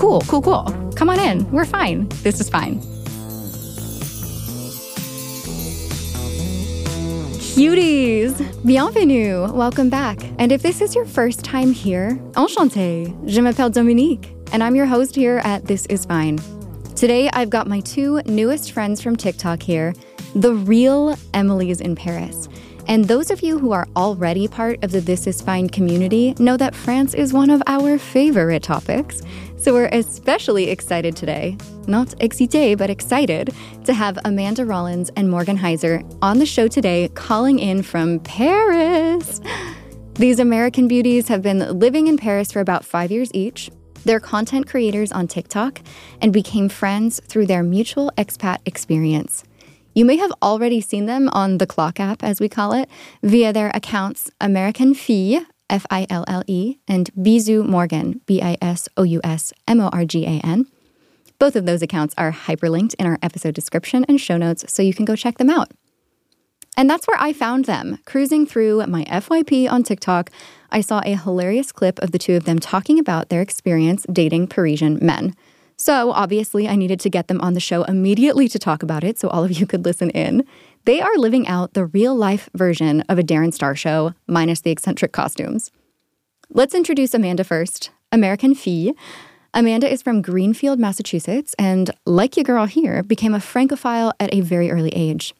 Cool, cool, cool. Come on in. We're fine. This is fine. Cuties, bienvenue, welcome back. And if this is your first time here, enchanté, je m'appelle Dominique, and I'm your host here at This Is Fine. Today, I've got my two newest friends from TikTok here, the real Emily's in Paris. And those of you who are already part of the This Is Fine community know that France is one of our favorite topics. So we're especially excited today, not excité, but excited, to have Amanda Rollins and Morgan Hizar on the show today, calling in from Paris. These American beauties have been living in Paris for about five years each. They're content creators on TikTok and became friends through their mutual expat experience. You may have already seen them on the Clock app, as we call it, via their accounts American Fille, F I L L E, and Bisous Morgan, B I S O U S M O R G A N. Both of those accounts are hyperlinked in our episode description and show notes, so you can go check them out. And that's where I found them. Cruising through my FYP on TikTok, I saw a hilarious clip of the two of them talking about their experience dating Parisian men. So obviously, I needed to get them on the show immediately to talk about it so all of you could listen in. They are living out the real life version of a Darren Star show, minus the eccentric costumes. Let's introduce Amanda first, American Fille. Amanda is from Greenfield, Massachusetts, and like your girl here, became a Francophile at a very early age.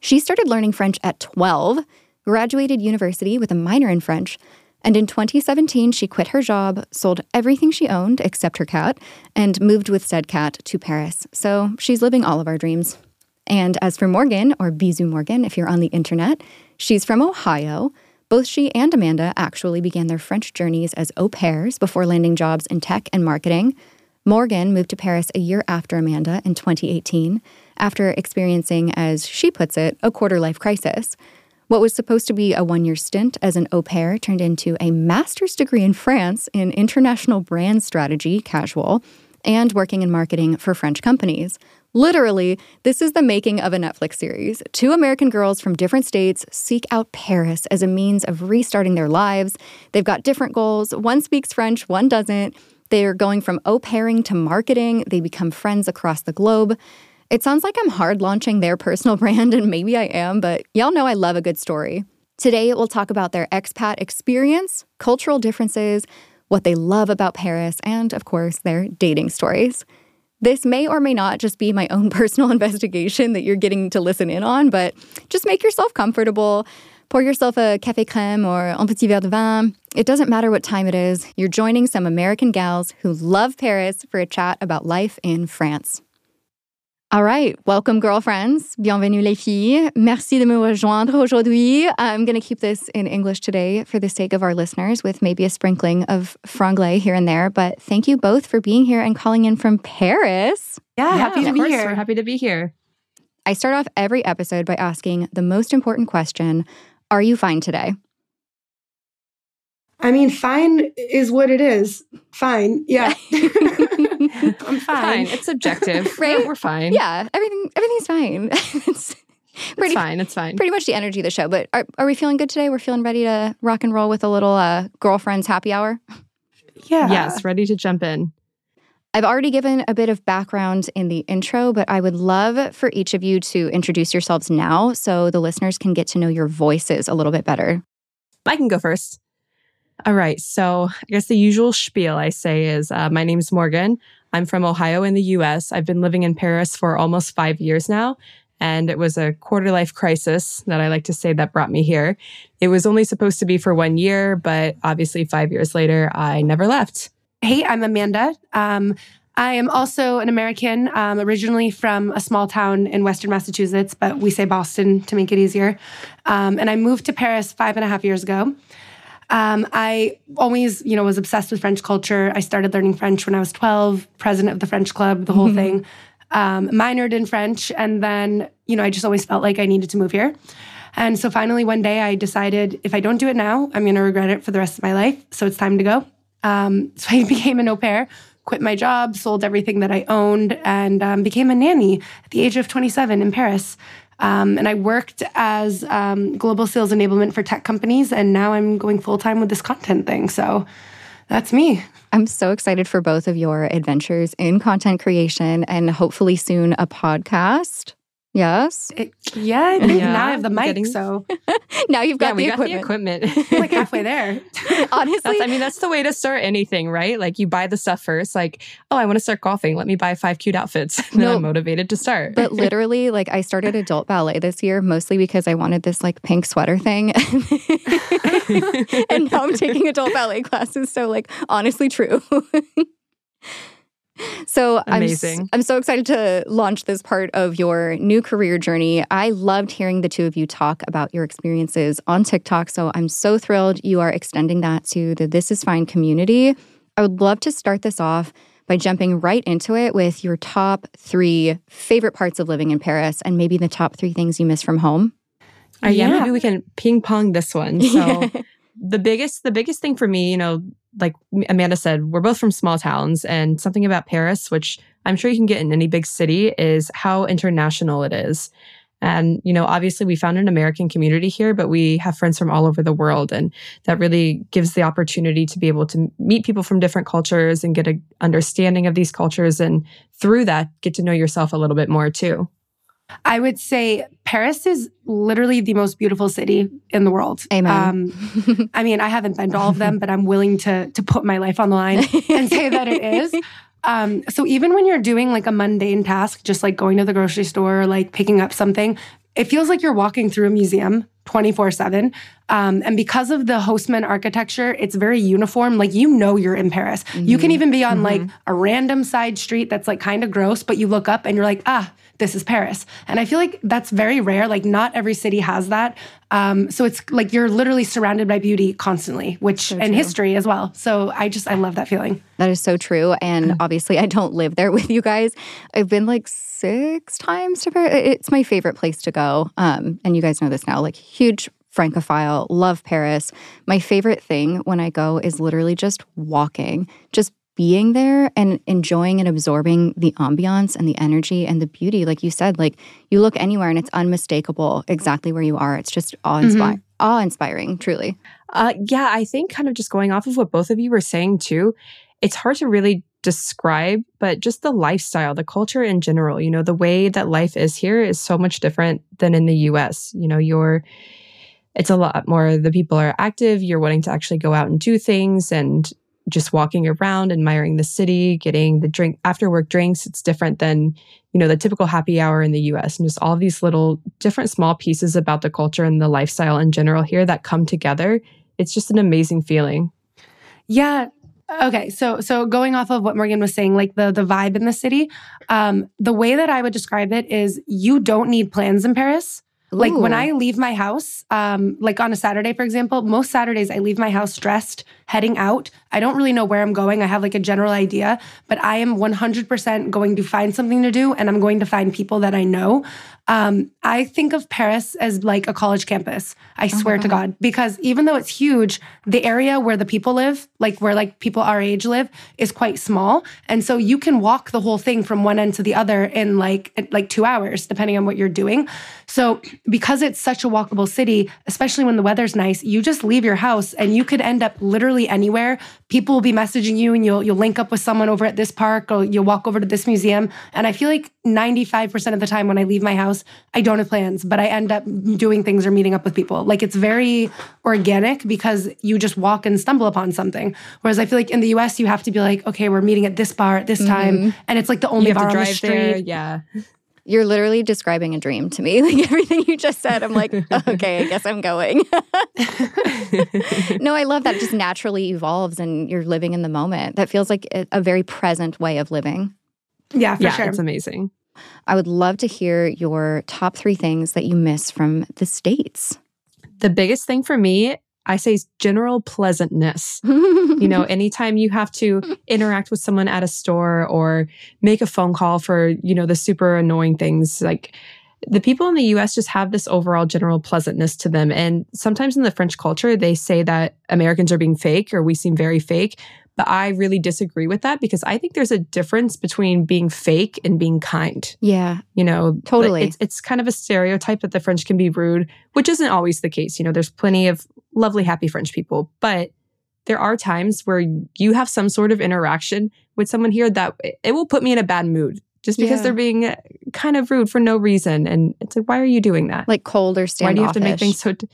She started learning French at 12, graduated university with a minor in French, and in 2017, she quit her job, sold everything she owned except her cat, and moved with said cat to Paris. So she's living all of our dreams. And as for Morgan, or Bisous Morgan if you're on the internet, she's from Ohio. Both she and Amanda actually began their French journeys as au pairs before landing jobs in tech and marketing. Morgan moved to Paris a year after Amanda in 2018, after experiencing, as she puts it, a quarter life crisis. What was supposed to be a one year stint as an au pair turned into a master's degree in France in international brand strategy, casual, and working in marketing for French companies. Literally, this is the making of a Netflix series. Two American girls from different states seek out Paris as a means of restarting their lives. They've got different goals. One speaks French, one doesn't. They're going from au pairing to marketing. They become friends across the globe. It sounds like I'm hard launching their personal brand, and maybe I am, but y'all know I love a good story. Today, we'll talk about their expat experience, cultural differences, what they love about Paris, and of course, their dating stories. This may or may not just be my own personal investigation that you're getting to listen in on, but just make yourself comfortable. Pour yourself a café crème or un petit verre de vin. It doesn't matter what time it is. You're joining some American gals who love Paris for a chat about life in France. All right, welcome, girlfriends. Bienvenue, les filles. Merci de me rejoindre aujourd'hui. I'm going to keep this in English today for the sake of our listeners, with maybe a sprinkling of franglais here and there. But thank you both for being here and calling in from Paris. Yeah, Yeah, happy to be course, here. We're happy to be here. I start off every episode by asking the most important question Are you fine today? I mean, fine is what it is. Fine. Yeah. I'm Fine. fine. It's subjective. Right? We're fine. Yeah, everything everything's fine. it's pretty It's fine. It's fine. pretty much the energy of the show. But are, are we feeling good today? We're feeling ready to rock and roll with a little uh, girlfriends happy hour. Yeah. Yes, ready to jump in. I've already given a bit of background in the intro, but I would love for each of you to introduce yourselves now so the listeners can get to know your voices a little bit better. I can go first. All right. So I guess the usual spiel I say is uh, my name's Morgan. I'm from Ohio in the US. I've been living in Paris for almost five years now. And it was a quarter life crisis that I like to say that brought me here. It was only supposed to be for one year, but obviously, five years later, I never left. Hey, I'm Amanda. Um, I am also an American, um, originally from a small town in Western Massachusetts, but we say Boston to make it easier. Um, and I moved to Paris five and a half years ago. Um, I always, you know, was obsessed with French culture. I started learning French when I was 12, president of the French club, the whole thing. Um, minored in French. And then, you know, I just always felt like I needed to move here. And so finally, one day I decided if I don't do it now, I'm going to regret it for the rest of my life. So it's time to go. Um, so I became an au pair, quit my job, sold everything that I owned, and um, became a nanny at the age of 27 in Paris. Um, and I worked as um, global sales enablement for tech companies, and now I'm going full time with this content thing. So that's me. I'm so excited for both of your adventures in content creation and hopefully soon a podcast. Yes. It, yeah, I think Yeah, now I have the mic, getting- so now you've got, yeah, we the, got equipment. the equipment. Like halfway there. Honestly, That's, I mean, that's the way to start anything, right? Like you buy the stuff first. Like, oh, I want to start golfing. Let me buy five cute outfits. And then No. I'm motivated to start. but literally, like I started adult ballet this year mostly because I wanted this like pink sweater thing. and now I'm taking adult ballet classes. So, like, honestly, true. So I'm. I'm so excited to launch this part of your new career journey. I loved hearing the two of you talk about your experiences on TikTok. So I'm so thrilled you are extending that to the This Is Fine community. I would love to start this off by jumping right into it with your top three favorite parts of living in Paris and maybe the top three things you miss from home. Uh, yeah, Yeah. maybe we can ping pong this one. So the biggest the biggest thing for me, you know, like Amanda said, we're both from small towns and something about Paris, which I'm sure you can get in any big city, is how international it is. And, you know, obviously we found an American community here, but we have friends from all over the world. And that really gives the opportunity to be able to meet people from different cultures and get an understanding of these cultures. And through that, get to know yourself a little bit more too. I would say Paris is literally the most beautiful city in the world. Amen. Um, I mean, I haven't been to all of them, but I'm willing to to put my life on the line and say that it is. Um, so even when you're doing like a mundane task, just like going to the grocery store or like picking up something, it feels like you're walking through a museum 24 7. Um, and because of the Haussmann architecture, it's very uniform. Like you know you're in Paris. You can even be on like a random side street that's like kind of gross, but you look up and you're like, ah, this is Paris. And I feel like that's very rare. Like not every city has that. Um, so it's like you're literally surrounded by beauty constantly, which and history as well. So I just I love that feeling. That is so true. And obviously, I don't live there with you guys. I've been like six times to Paris. It's my favorite place to go. Um, and you guys know this now. Like, huge Francophile, love Paris. My favorite thing when I go is literally just walking, just being there and enjoying and absorbing the ambiance and the energy and the beauty. Like you said, like you look anywhere and it's unmistakable exactly where you are. It's just awe inspiring. Awe inspiring, truly. Uh, yeah, I think kind of just going off of what both of you were saying too, it's hard to really describe, but just the lifestyle, the culture in general, you know, the way that life is here is so much different than in the US. You know, you're, it's a lot more, the people are active, you're wanting to actually go out and do things and just walking around, admiring the city, getting the drink after work drinks. It's different than, you know, the typical happy hour in the US and just all these little different small pieces about the culture and the lifestyle in general here that come together. It's just an amazing feeling. Yeah. Okay. So so going off of what Morgan was saying, like the the vibe in the city, um, the way that I would describe it is you don't need plans in Paris. Like when I leave my house, um, like on a Saturday, for example, most Saturdays I leave my house dressed, heading out. I don't really know where I'm going. I have like a general idea, but I am 100% going to find something to do and I'm going to find people that I know. Um, I think of Paris as like a college campus. I swear to God, because even though it's huge, the area where the people live, like where like people our age live, is quite small, and so you can walk the whole thing from one end to the other in like like two hours, depending on what you're doing. So because it's such a walkable city, especially when the weather's nice, you just leave your house and you could end up literally anywhere. People will be messaging you, and you'll you'll link up with someone over at this park, or you'll walk over to this museum. And I feel like 95% of the time when I leave my house, I don't have plans, but I end up doing things or meeting up with people. Like it's very organic because you just walk and stumble upon something. Whereas I feel like in the US, you have to be like, okay, we're meeting at this bar at this mm-hmm. time. And it's like the only You have bar to on the street. there. Yeah. You're literally describing a dream to me. Like everything you just said, I'm like, okay, I guess I'm going. no, I love that. It just naturally evolves and you're living in the moment. That feels like a, a very present way of living. Yeah, for yeah, sure. it's amazing. I would love to hear your top three things that you miss from the States. The biggest thing for me, I say general pleasantness. you know, anytime you have to interact with someone at a store or make a phone call for, you know, the super annoying things like the people in the US just have this overall general pleasantness to them. And sometimes in the French culture, they say that Americans are being fake or we seem very fake. But I really disagree with that because I think there's a difference between being fake and being kind. Yeah. You know, totally. It's, it's kind of a stereotype that the French can be rude, which isn't always the case. You know, there's plenty of lovely, happy French people, but there are times where you have some sort of interaction with someone here that it will put me in a bad mood just because Yeah. they're being kind of rude for no reason. And it's like, why are you doing that? like cold or why standoffish. do you have to make things so? D-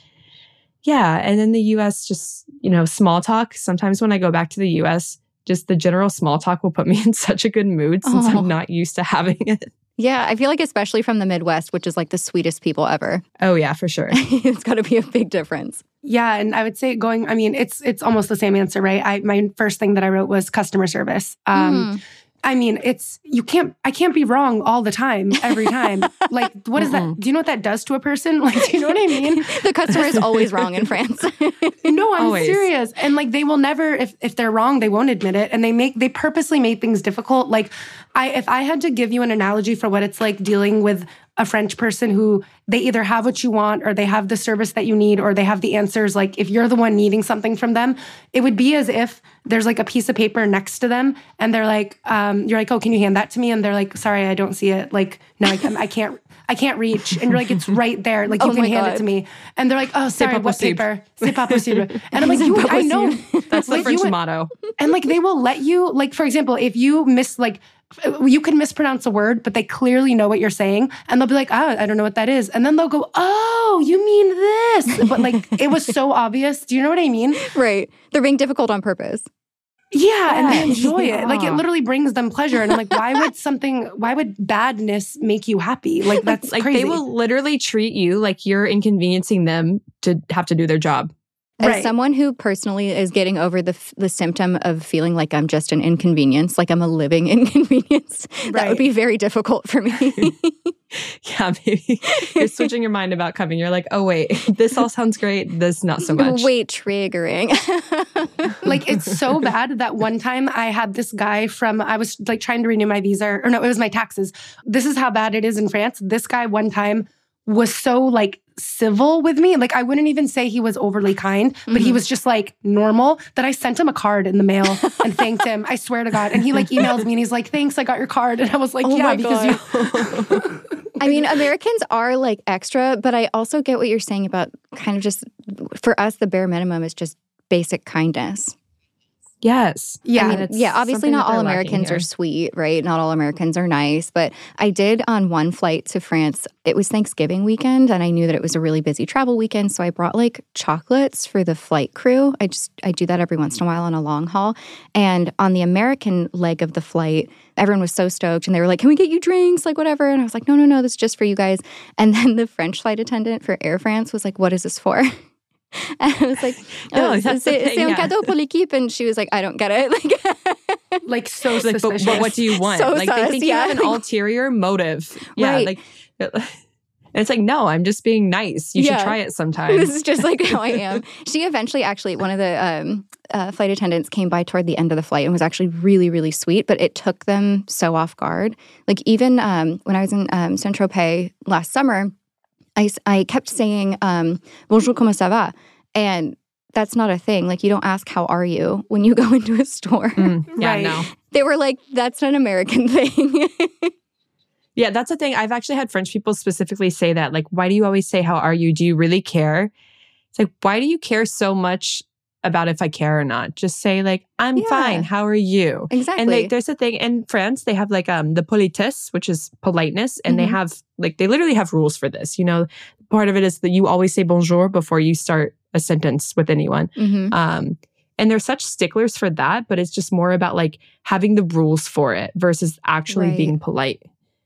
yeah. And in the US, just, you know, small talk. Sometimes when I go back to the US, just the general small talk will put me in such a good mood since Oh. I'm not used to having it. Yeah, I feel like especially from the Midwest, which is like the sweetest people ever. Oh, yeah, for sure. it's got to be a big difference. Yeah, and I would say going. I mean, it's it's almost the same answer, right? I my first thing that I wrote was customer service. Um, Mm. I mean, it's you can't. I can't be wrong all the time, every time. like, what is that? Do you know what that does to a person? Like, do you know what I mean? the customer is always wrong in France. No, I'm Always. serious. And like they will never if if they're wrong, they won't admit it. And they make they purposely make things difficult. Like I if I had to give you an analogy for what it's like dealing with a French person who they either have what you want or they have the service that you need or they have the answers like if you're the one needing something from them, it would be as if there's like a piece of paper next to them and they're like um you're like, "Oh, can you hand that to me?" and they're like, "Sorry, I don't see it." Like, "No, I can't I can't I can't reach." And you're like, "It's right there. Like you Oh can hand God. it to me." And they're like, "Oh, sorry, what possible." paper?" C'est pas possible. And I'm like, you, I know. That's the Like, French would- motto. And like, they will let you, like, for example, if you miss, like, you can mispronounce a word, but they clearly know what you're saying. And they'll be like, oh, I don't know what that is. And then they'll go, oh, you mean this. But like, it was so obvious. Do you know what I mean? right. They're being difficult on purpose. Yeah. And they Yeah. enjoy it. Like, it literally brings them pleasure. And I'm like, why would something, why would badness make you happy? Like, that's Like crazy. they will literally treat you like you're inconveniencing them to have to do their job. As Right. someone who personally is getting over the f- the symptom of feeling like I'm just an inconvenience, like I'm a living inconvenience, that would be very difficult for me. Yeah, maybe you're switching your mind about coming. You're like, oh wait, this all sounds great. This not so much. Wait, triggering. like it's so bad that one time I had this guy from I was like trying to renew my visa or no, it was my taxes. This is how bad it is in France. This guy one time was so like civil with me. Like I wouldn't even say he was overly kind, but he Mhm. was just like normal that I sent him a card in the mail and thanked him. I swear to God. And he like emailed me and he's like, "Thanks, I got your card." And I was like, Oh "Yeah, because you I mean, Americans are like extra, but I also get what you're saying about kind of just for us, the bare minimum is just basic kindness. Yes. Yeah, I mean, yeah, obviously not all Americans are sweet, right? Not all Americans are nice, but I did on one flight to France. It was Thanksgiving weekend and I knew that it was a really busy travel weekend, so I brought like chocolates for the flight crew. I just I do that every once in a while on a long haul. And on the American leg of the flight, everyone was so stoked and they were like, "Can we get you drinks?" like whatever. And I was like, "No, no, no, this is just for you guys." And then the French flight attendant for Air France was like, "What is this for?" And I was like, No, oh, that's the c'est thing, c'est un yeah. cadeau pour l'équipe. And she was like, I don't get it. Like, like so Like, but, suspicious. but what do you want? So like they think yeah. you have an ulterior motive. Yeah. Right. Like and it's like, no, I'm just being nice. You Yeah. should try it sometime. this is just like how I am. She eventually, actually, one of the um, uh, flight attendants came by toward the end of the flight and was actually really, really sweet, but it took them so off guard. Like, even um, when I was in um, Saint Tropez last summer, I, s- I kept saying, um, Bonjour, comment ça va? And that's not a thing. Like, you don't ask, How are you? when you go into a store. Mm, yeah, Right. no. They were like, That's an American thing. Yeah, that's the thing. I've actually had French people specifically say that. Like, why do you always say, How are you? Do you really care? It's like, why do you care so much about if I care or not? Just say, like, I'm Yeah. fine. How are you? exactly. And like, there's a thing in France, they have like um the politesse, which is politeness, and they Mhm. have like they literally have rules for this. You know, part of it is that you always say bonjour before you start a sentence with anyone. Mhm. Um, and they're such sticklers for that, but it's just more about like having the rules for it versus actually Right. being polite.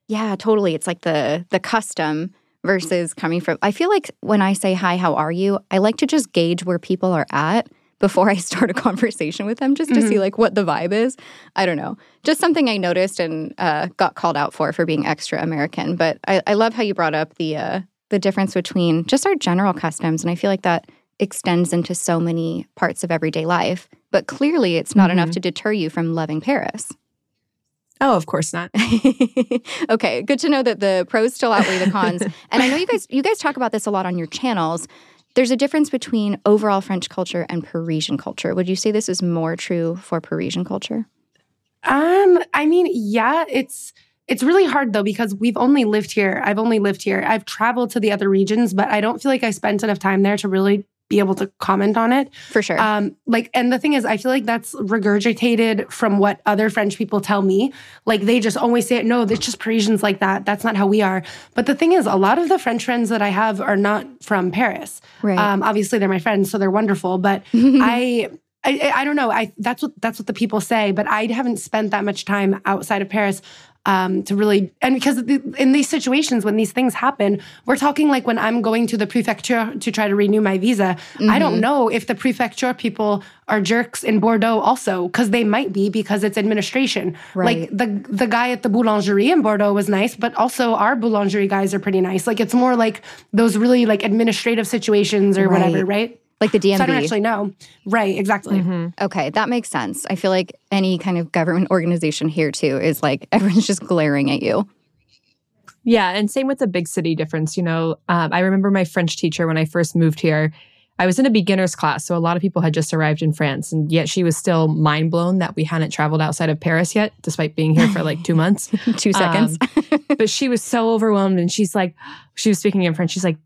Yeah, totally. It's like the the custom versus coming from I feel like when I say hi, how are you? I like to just gauge where people are at before I start a conversation with them just to see like what the vibe is. I don't know. Just something I noticed and uh, got called out for for being extra American. But I, I love how you brought up the uh, the difference between just our general customs. And I feel like that extends into so many parts of everyday life. But clearly, it's not enough Mhm. to deter you from loving Paris. Oh, of course not. okay, good to know that the pros still outweigh the cons. and I know you guys you guys talk about this a lot on your channels. There's a difference between overall French culture and Parisian culture. Would you say this is more true for Parisian culture? Um, I mean, yeah, it's it's really hard though because we've only lived here. I've only lived here. I've traveled to the other regions, but I don't feel like I spent enough time there to really be able to comment on it. For sure. Um, like, and the thing is, I feel like that's regurgitated from what other French people tell me. Like, they just always say, it. no, it's just Parisians like that. That's not how we are. But the thing is, a lot of the French friends that I have are not from Paris. right. Um, obviously, they're my friends, so they're wonderful. But I, I, I don't know. I that's what that's what the people say. But I haven't spent that much time outside of Paris um, to really and because in these situations when these things happen, we're talking like when I'm going to the prefecture to try to renew my visa. I don't know if the prefecture people are jerks in Bordeaux also because they might be because it's administration. Right. Like the the guy at the boulangerie in Bordeaux was nice, but also our boulangerie guys are pretty nice. Like it's more like those really like administrative situations or whatever, Right. Right? like the DMV. So I don't actually know. Right, exactly. Okay, that makes sense. I feel like any kind of government organization here too is like everyone's just glaring at you. Yeah, and same with the big city difference. You know, um, I remember my French teacher when I first moved here. I was in a beginner's class, so a lot of people had just arrived in France, and yet she was still mind blown that we hadn't traveled outside of Paris yet, despite being here for like two months. Two seconds. but she was so overwhelmed, and she's like, she was speaking in French. She's like,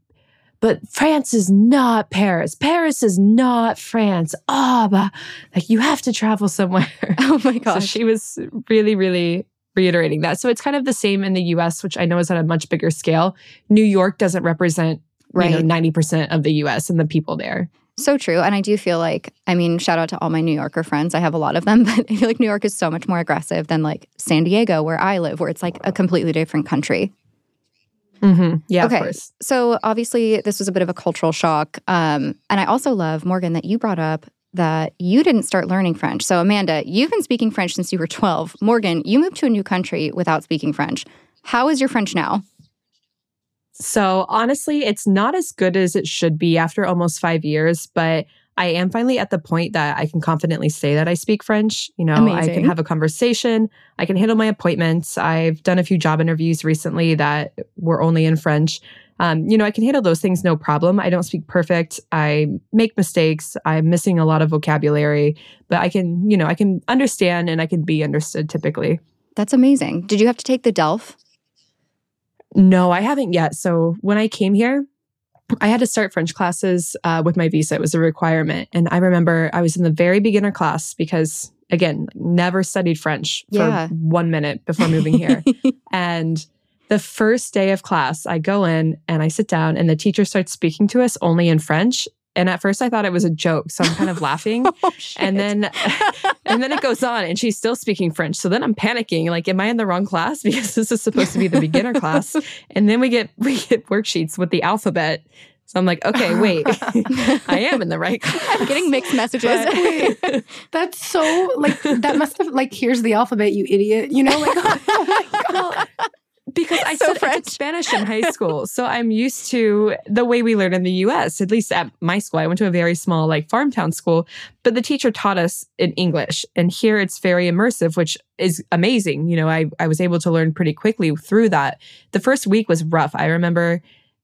"But France is not Paris. Paris is not France. Ah, but like you have to travel somewhere." oh my So gosh. she was really, really reiterating that. So it's kind of the same in the US, which I know is on a much bigger scale. New York doesn't represent Right. you know, 90% of the US and the people there. So true. And I do feel like, I mean, shout out to all my New Yorker friends. I have a lot of them, but I feel like New York is so much more aggressive than like San Diego, where I live, where it's like a completely different country. Mm-hmm. Yeah, Okay. of course. So obviously, this was a bit of a cultural shock. Um, and I also love, Morgan, that you brought up that you didn't start learning French. So, Amanda, you've been speaking French since you were 12. Morgan, you moved to a new country without speaking French. How is your French now? So honestly, it's not as good as it should be after almost five years, but I am finally at the point that I can confidently say that I speak French. You know, I can have a conversation, I can handle my appointments. I've done a few job interviews recently that were only in French. Um, you know, I can handle those things no problem. I don't speak perfect. I make mistakes. I'm missing a lot of vocabulary, but I can, you know, I can understand and I can be understood typically. That's amazing. Did you have to take the DELF? No, I haven't yet. So when I came here, I had to start French classes uh, with my visa. It was a requirement. And I remember I was in the very beginner class because, again, never studied French for Yeah. one minute before moving here. and the first day of class, I go in and I sit down, and the teacher starts speaking to us only in French. And at first, I thought it was a joke. So I'm kind of laughing. oh. And then and then it goes on and she's still speaking French. So then I'm panicking, like, am I in the wrong class? Because this is supposed to be the beginner class. And then we get we get worksheets with the alphabet. So I'm like, okay, wait, I am in the right class. I'm getting mixed messages. But- That's so like that must have like here's the alphabet, you idiot. You know, like oh my god. Because I So I French. Spanish in high school. So I'm used to the way we learn in the US, at least at my school. I went to a very small, like farm town school, but the teacher taught us in English. And here it's very immersive, which is amazing. You know, I, I was able to learn pretty quickly through that. The first week was rough. I remember,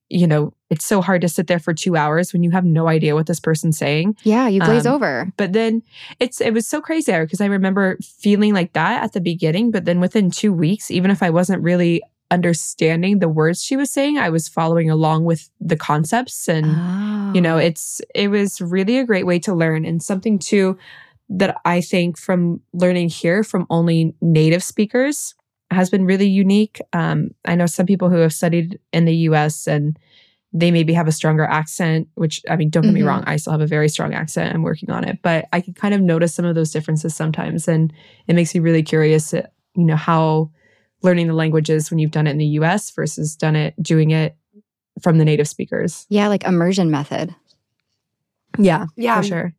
you know, it's so hard to sit there for two hours when you have no idea what this person's saying. yeah, you glaze Um, over. But then it's it was so crazy because I remember feeling like that at the beginning, but then within two weeks, even if I wasn't really understanding the words she was saying, I was following along with the concepts and Oh. you know, it's it was really a great way to learn and something too that I think from learning here from only native speakers has been really unique. Um, I know some people who have studied in the US and they maybe have a stronger accent, which I mean, don't get me Mhm. wrong, I still have a very strong accent. I'm working on it, but I can kind of notice some of those differences sometimes. And it makes me really curious, uh, you know, how learning the languages when you've done it in the US versus done it, doing it from the native speakers. yeah, like immersion method. Yeah, Yeah. for sure.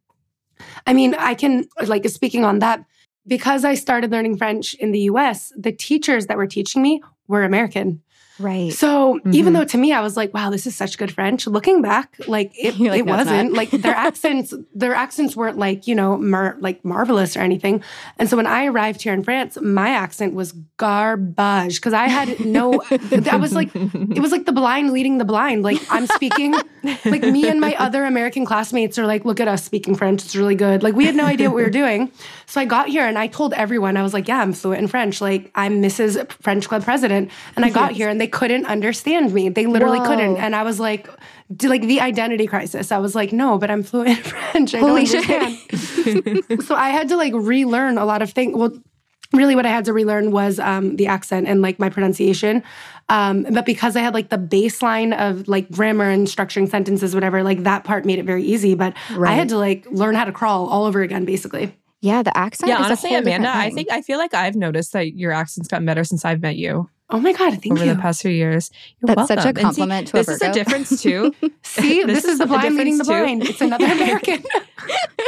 I mean, I can like speaking on that because I started learning French in the US, the teachers that were teaching me were American. Right. So Mhm. even though to me I was like, wow, this is such good French. Looking back, like it, like, it "No, wasn't. Like their accents, their accents weren't like, you know, mar- like marvelous or anything. And so when I arrived here in France, my accent was garbage because I had no that was like it was like the blind leading the blind. Like I'm speaking like me and my other American classmates are like, look at us speaking French. It's really good. Like we had no idea what we were doing. So I got here and I told everyone, I was like, yeah, I'm fluent in French. Like I'm Mrs. French Club president. And I got here and they couldn't understand me. They literally Whoa. couldn't. And I was like, like the identity crisis. I was like, no, but I'm fluent in French. I Holy so I had to like relearn a lot of things. Well, really what I had to relearn was um, the accent and like my pronunciation. Um, but because I had like the baseline of like grammar and structuring sentences, whatever, like that part made it very easy. But I had to like learn how to crawl all over again, basically. Yeah, the accent. yeah, is a honestly, whole different Amanda, I think I feel like I've noticed that your accent's gotten better since I've met you Oh my God, thank over you. Over the past few years. You're That's such a welcome. And see, compliment to a This is a difference too. See, this, is, the blind leading the difference, too. blind. It's another American.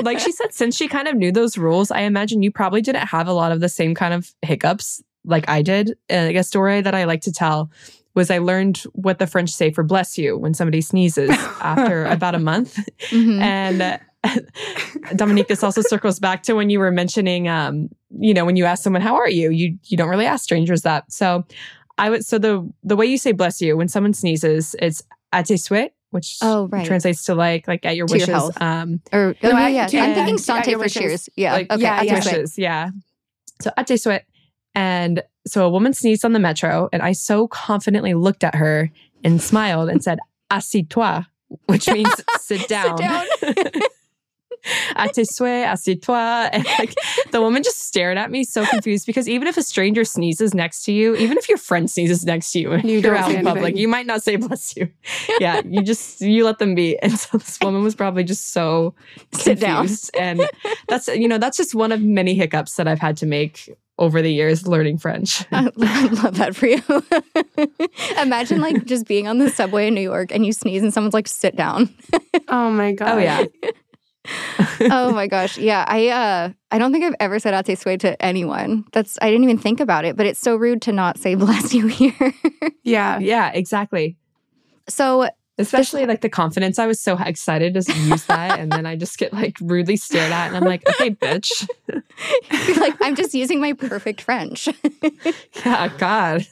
like she said, since she kind of knew those rules, I imagine you probably didn't have a lot of the same kind of hiccups like I did. And like a story that I like to tell was I learned what the French say for bless you when somebody sneezes after about a month. Mhm. And uh, Dominique, this also circles back to when you were mentioning, um, you know, when you ask someone, how are you? You, you don't really ask strangers that. So I would, so the, the way you say bless you, when someone sneezes, it's à tes souhaits, which Oh, right. translates to like, like at your To your wishes. health. um, Or No, oh, I- yeah, to- I'm yeah, thinking Sante for cheers. Yeah. like, okay. yeah, at yeah. wishes, yeah. So tes souhaits. And so a woman sneezed on the metro, and I so confidently looked at her and smiled and said, Assis-toi, which means sit down. down. à tes souhaits, assis-toi. And like the woman just stared at me so confused because even if a stranger sneezes next to you, even if your friend sneezes next to you and You you're out in public, you might not say bless you. Yeah, you just you let them be. And so this woman was probably just so Sit down. confused. And that's you know, that's just one of many hiccups that I've had to make over the years learning French. I love that for you. Imagine like just being on the subway in New York and you sneeze and someone's like, sit down. oh my God. Oh yeah. oh my gosh. Yeah. I uh I don't think I've ever said à tes souhaits to anyone. That's I didn't even think about it, but it's so rude to not say bless you here. Yeah. Yeah, exactly. so Especially like the confidence. I was so excited to use that. and then I just get like rudely stared at and I'm like, okay, bitch. like I'm just using my perfect French. Yeah, God.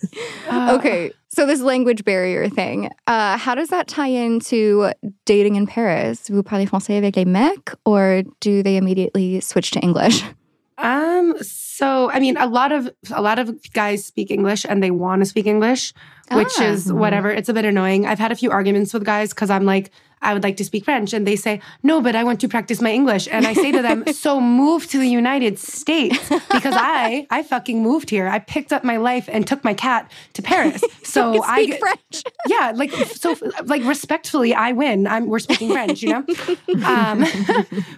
Uh, okay. So this language barrier thing, uh, how does that tie into dating in Paris? Vous parlez français avec les mecs or do they immediately switch to English? Um. So, I mean, a lot of a lot of guys speak English and they want to speak English, which Ah. is whatever. It's a bit annoying. I've had a few arguments with guys because I'm like, I would like to speak French, and they say, no, but I want to practice my English, and I say to them, so move to the United States because I I fucking moved here. I picked up my life and took my cat to Paris. So I Speak French. yeah, like so, like respectfully, I win. I'm we're speaking French, you know. Um,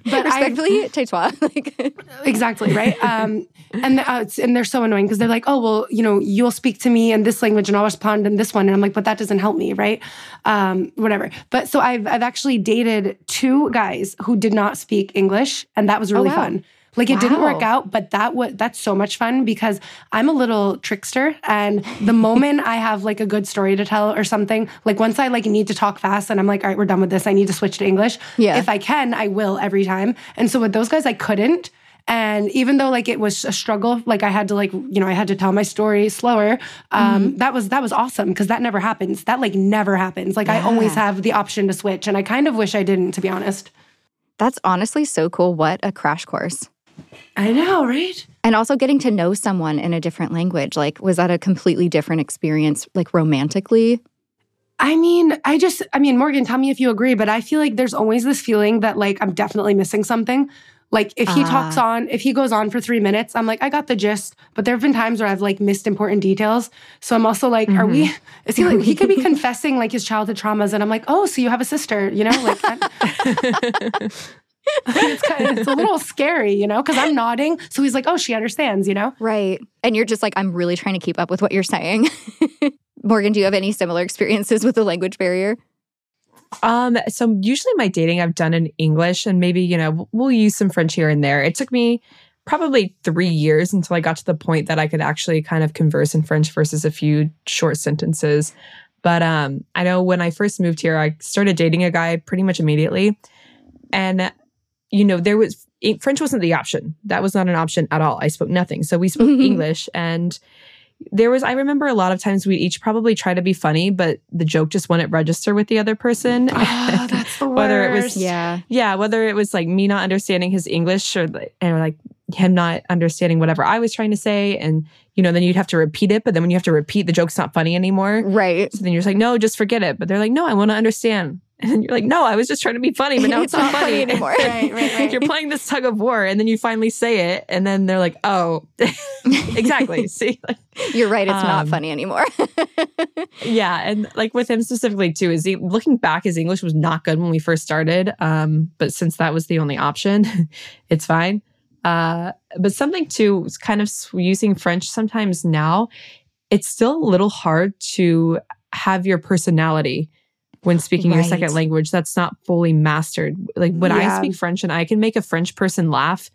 but I, Respectfully, tais-toi. Like, exactly right um and uh, and they're so annoying because they're like oh well you know you'll speak to me in this language and i'll respond in this one and i'm like but that doesn't help me right um whatever but so i've i've actually dated two guys who did not speak english and that was oh, really wow. fun. Like it didn't work out but that was that's so much fun because i'm a little trickster and the moment i have like a good story to tell or something like once i like need to talk fast and i'm like all right we're done with this. I need to switch to english. Yeah. if i can i will every time. And so with those guys i couldn't and even though like it was a struggle, like I had to like you know I had to tell my story slower. Um, That was that was awesome because that never happens. That like never happens. Like I always have the option to switch, and I kind of wish I didn't, to be honest. that's honestly so cool. What a crash course. I know, right? And also getting to know someone in a different language. Like, was that a completely different experience, like romantically? I mean, I just, I mean, Morgan, tell me if you agree, but I feel like there's always this feeling that like I'm definitely missing something. Like if he Ah. talks on, if he goes on for three minutes, I'm like, I got the gist. But there have been times where I've like missed important details. So I'm also like, are we? Is he like? He could be confessing like his childhood traumas, and I'm like, oh, so you have a sister, you know? Like, it's kind of, it's a little scary, you know? Because I'm nodding, so he's like, oh, she understands, you know? Right. And you're just like, I'm really trying to keep up with what you're saying. Morgan, do you have any similar experiences with the language barrier? Um, so usually my dating I've done in English and maybe, you know, we'll use some French here and there. It took me probably three years until I got to the point that I could actually kind of converse in French versus a few short sentences. But um, I know when I first moved here, I started dating a guy pretty much immediately. And, you know, there was French wasn't the option. That was not an option at all. I spoke nothing. So we spoke English and there was I remember a lot of times we'd each probably try to be funny, but the joke just wouldn't register with the other person. Oh, that's the worst. whether it was Yeah. yeah, whether it was like me not understanding his English or or like him not understanding whatever I was trying to say, and you know, then you'd have to repeat it. But then when you have to repeat, the joke's not funny anymore. Right. So then you're just like, no, just forget it. But they're like, no, I want to understand. And you're like, no, I was just trying to be funny, but now it's, It's not funny funny anymore. Right, right, right. you're playing this tug of war, and then you finally say it, and then they're like, oh, exactly. See, like, You're right. It's not Um, funny anymore. yeah, and like with him specifically too, is he looking back, his English was not good when we first started. Um, but since that was the only option, it's fine. Uh, but something too is kind of using French sometimes now. It's still a little hard to have your personality when speaking your second language that's not fully mastered. Like when I speak French and I can make a French person laugh,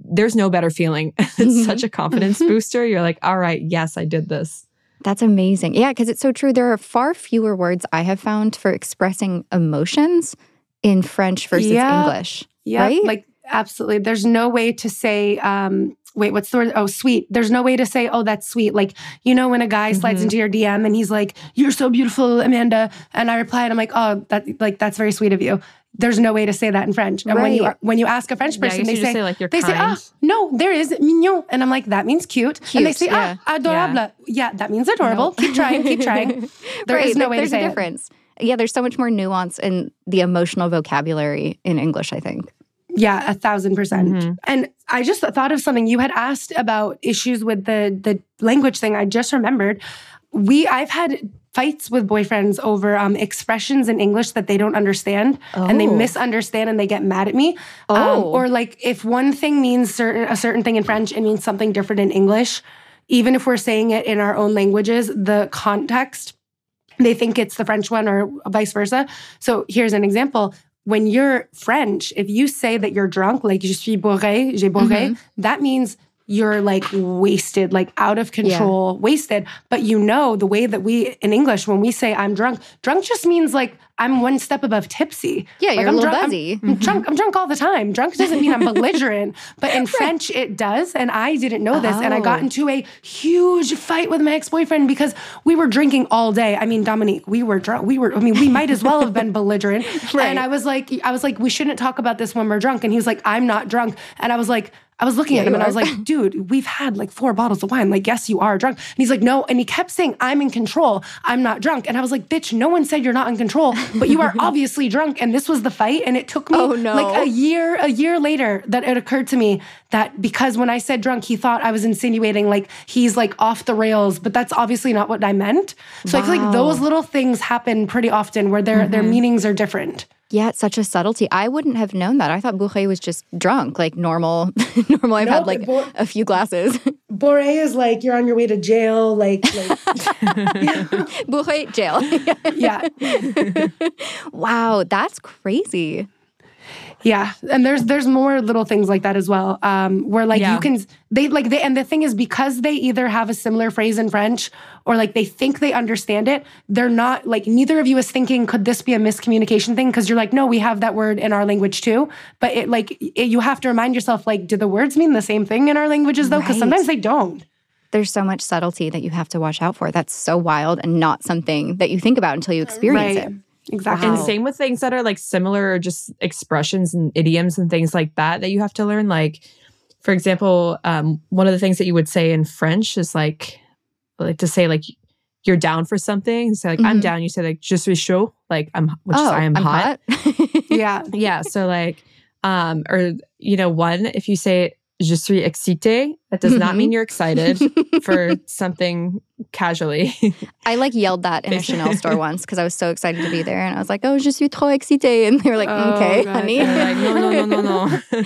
there's no better feeling. it's such a confidence booster. You're like, all right, yes, I did this. That's amazing. Yeah, because it's so true. There are far fewer words I have found for expressing emotions in French versus Yeah. English. Yeah, Right? like absolutely. There's no way to say, um, wait, what's the word? Oh, sweet. There's no way to say, oh, that's sweet. Like, you know, when a guy slides Mhm. into your DM and he's like, you're so beautiful, Amanda. And I reply and I'm like, oh, that like that's very sweet of you. There's no way to say that in French. And when you when you ask a French person, guess they say, say, like, you're they say, kind. ah, no, there is mignon. And I'm like, that means cute. and they Cute, say, yeah. ah, adorable. Yeah. that means adorable. Keep trying, keep trying. There is right. no like, way to there's say a it. difference. Yeah, there's so much more nuance in the emotional vocabulary in English, I think. Yeah, a thousand percent. Mhm. And I just thought of something you had asked about issues with the the language thing. I just remembered. We I've had fights with boyfriends over um, expressions in English that they don't understand and they Oh. misunderstand and they get mad at me. Um, Oh. or like if one thing means certain a certain thing in French, it means something different in English. Even if we're saying it in our own languages, the context they think it's the French one or vice versa. So here's an example. When you're French, if you say that you're drunk, like je suis bourré, j'ai bourré, mm-hmm. that means you're like wasted, like out of control, wasted. But you know, the way that we in English, when we say I'm drunk, drunk just means like I'm one step above tipsy. Yeah, Like, you're a I'm little drunk, I'm- buzzy. I'm, mm-hmm. drunk. I'm drunk all the time. Drunk doesn't mean I'm belligerent, but in French it does. And I didn't know this. And I got Oh. into a huge fight with my ex boyfriend because we were drinking all day. I mean, Dominique, we were drunk. We were. I mean, we might as well have been belligerent. And I was like, I was like, we shouldn't talk about this when we're drunk. And he was like, I'm not drunk. And I was like. I was looking at him and I was like, dude, we've had like four bottles of wine. Like, yes, you are drunk. And he's like, no. And he kept saying, I'm in control. I'm not drunk. And I was like, bitch, no one said you're not in control, but you are obviously drunk. And this was the fight. And it took me Oh, no. like a year, a year later that it occurred to me that because when I said drunk, he thought I was insinuating like he's like off the rails, but that's obviously not what I meant. So I feel like those little things happen pretty often where their their mm-hmm. meanings are different. Yeah, it's such a subtlety. I wouldn't have known that. I thought Bourré was just drunk, like normal. normal. I've No, had like a few glasses. Bourré is like you're on your way to jail, like, like jail. yeah. wow, that's crazy. Yeah, and there's there's more little things like that as well. Um, where like Yeah. you can they like they and the thing is because they either have a similar phrase in French or like they think they understand it, they're not like neither of you is thinking could this be a miscommunication thing because you're like no we have that word in our language too, but it like it, you have to remind yourself like do the words mean the same thing in our languages though because Right. sometimes they don't. There's so much subtlety that you have to watch out for. That's so wild and not something that you think about until you experience Right. it. Exactly. Wow. And same with things that are like similar, or just expressions and idioms and things like that that you have to learn. Like, for example, um, one of the things that you would say in French is like, like to say like you're down for something. Say like I'm Mhm. down. You say like je suis chaud, like I'm, which is oh, I am I'm hot. hot. Yeah. Yeah. So like, um, or you know, one if you say je suis excité, that does not mean mm-hmm. you're excited for something casually. I like yelled that in a Chanel store once because I was so excited to be there, and I was like, "Oh, je suis trop excitée," and they were like, Oh, "Okay, God. honey." Like, no, no, no, no, no.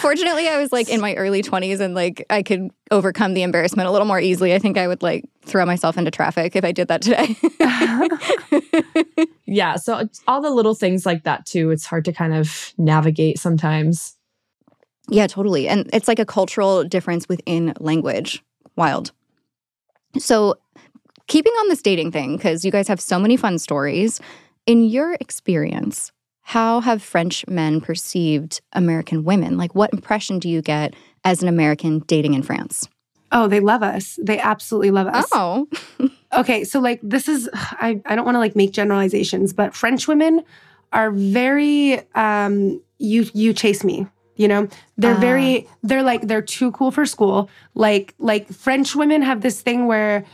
Fortunately, I was like in my early 20s and like I could overcome the embarrassment a little more easily. I think I would like throw myself into traffic if I did that today. yeah so it's all the little things like that too it's hard to kind of navigate sometimes Yeah, totally. And it's like a cultural difference within language. Wild. So, keeping on this dating thing, because you guys have so many fun stories, in your experience, how have French men perceived American women? Like, what impression do you get as an American dating in France? Oh, they love us. They absolutely love us. Oh, Okay, so like this is I, I don't want to like make generalizations, but French women are very um you you chase me. You know, they're Ah. very they're like they're too cool for school. Like like French women have this thing where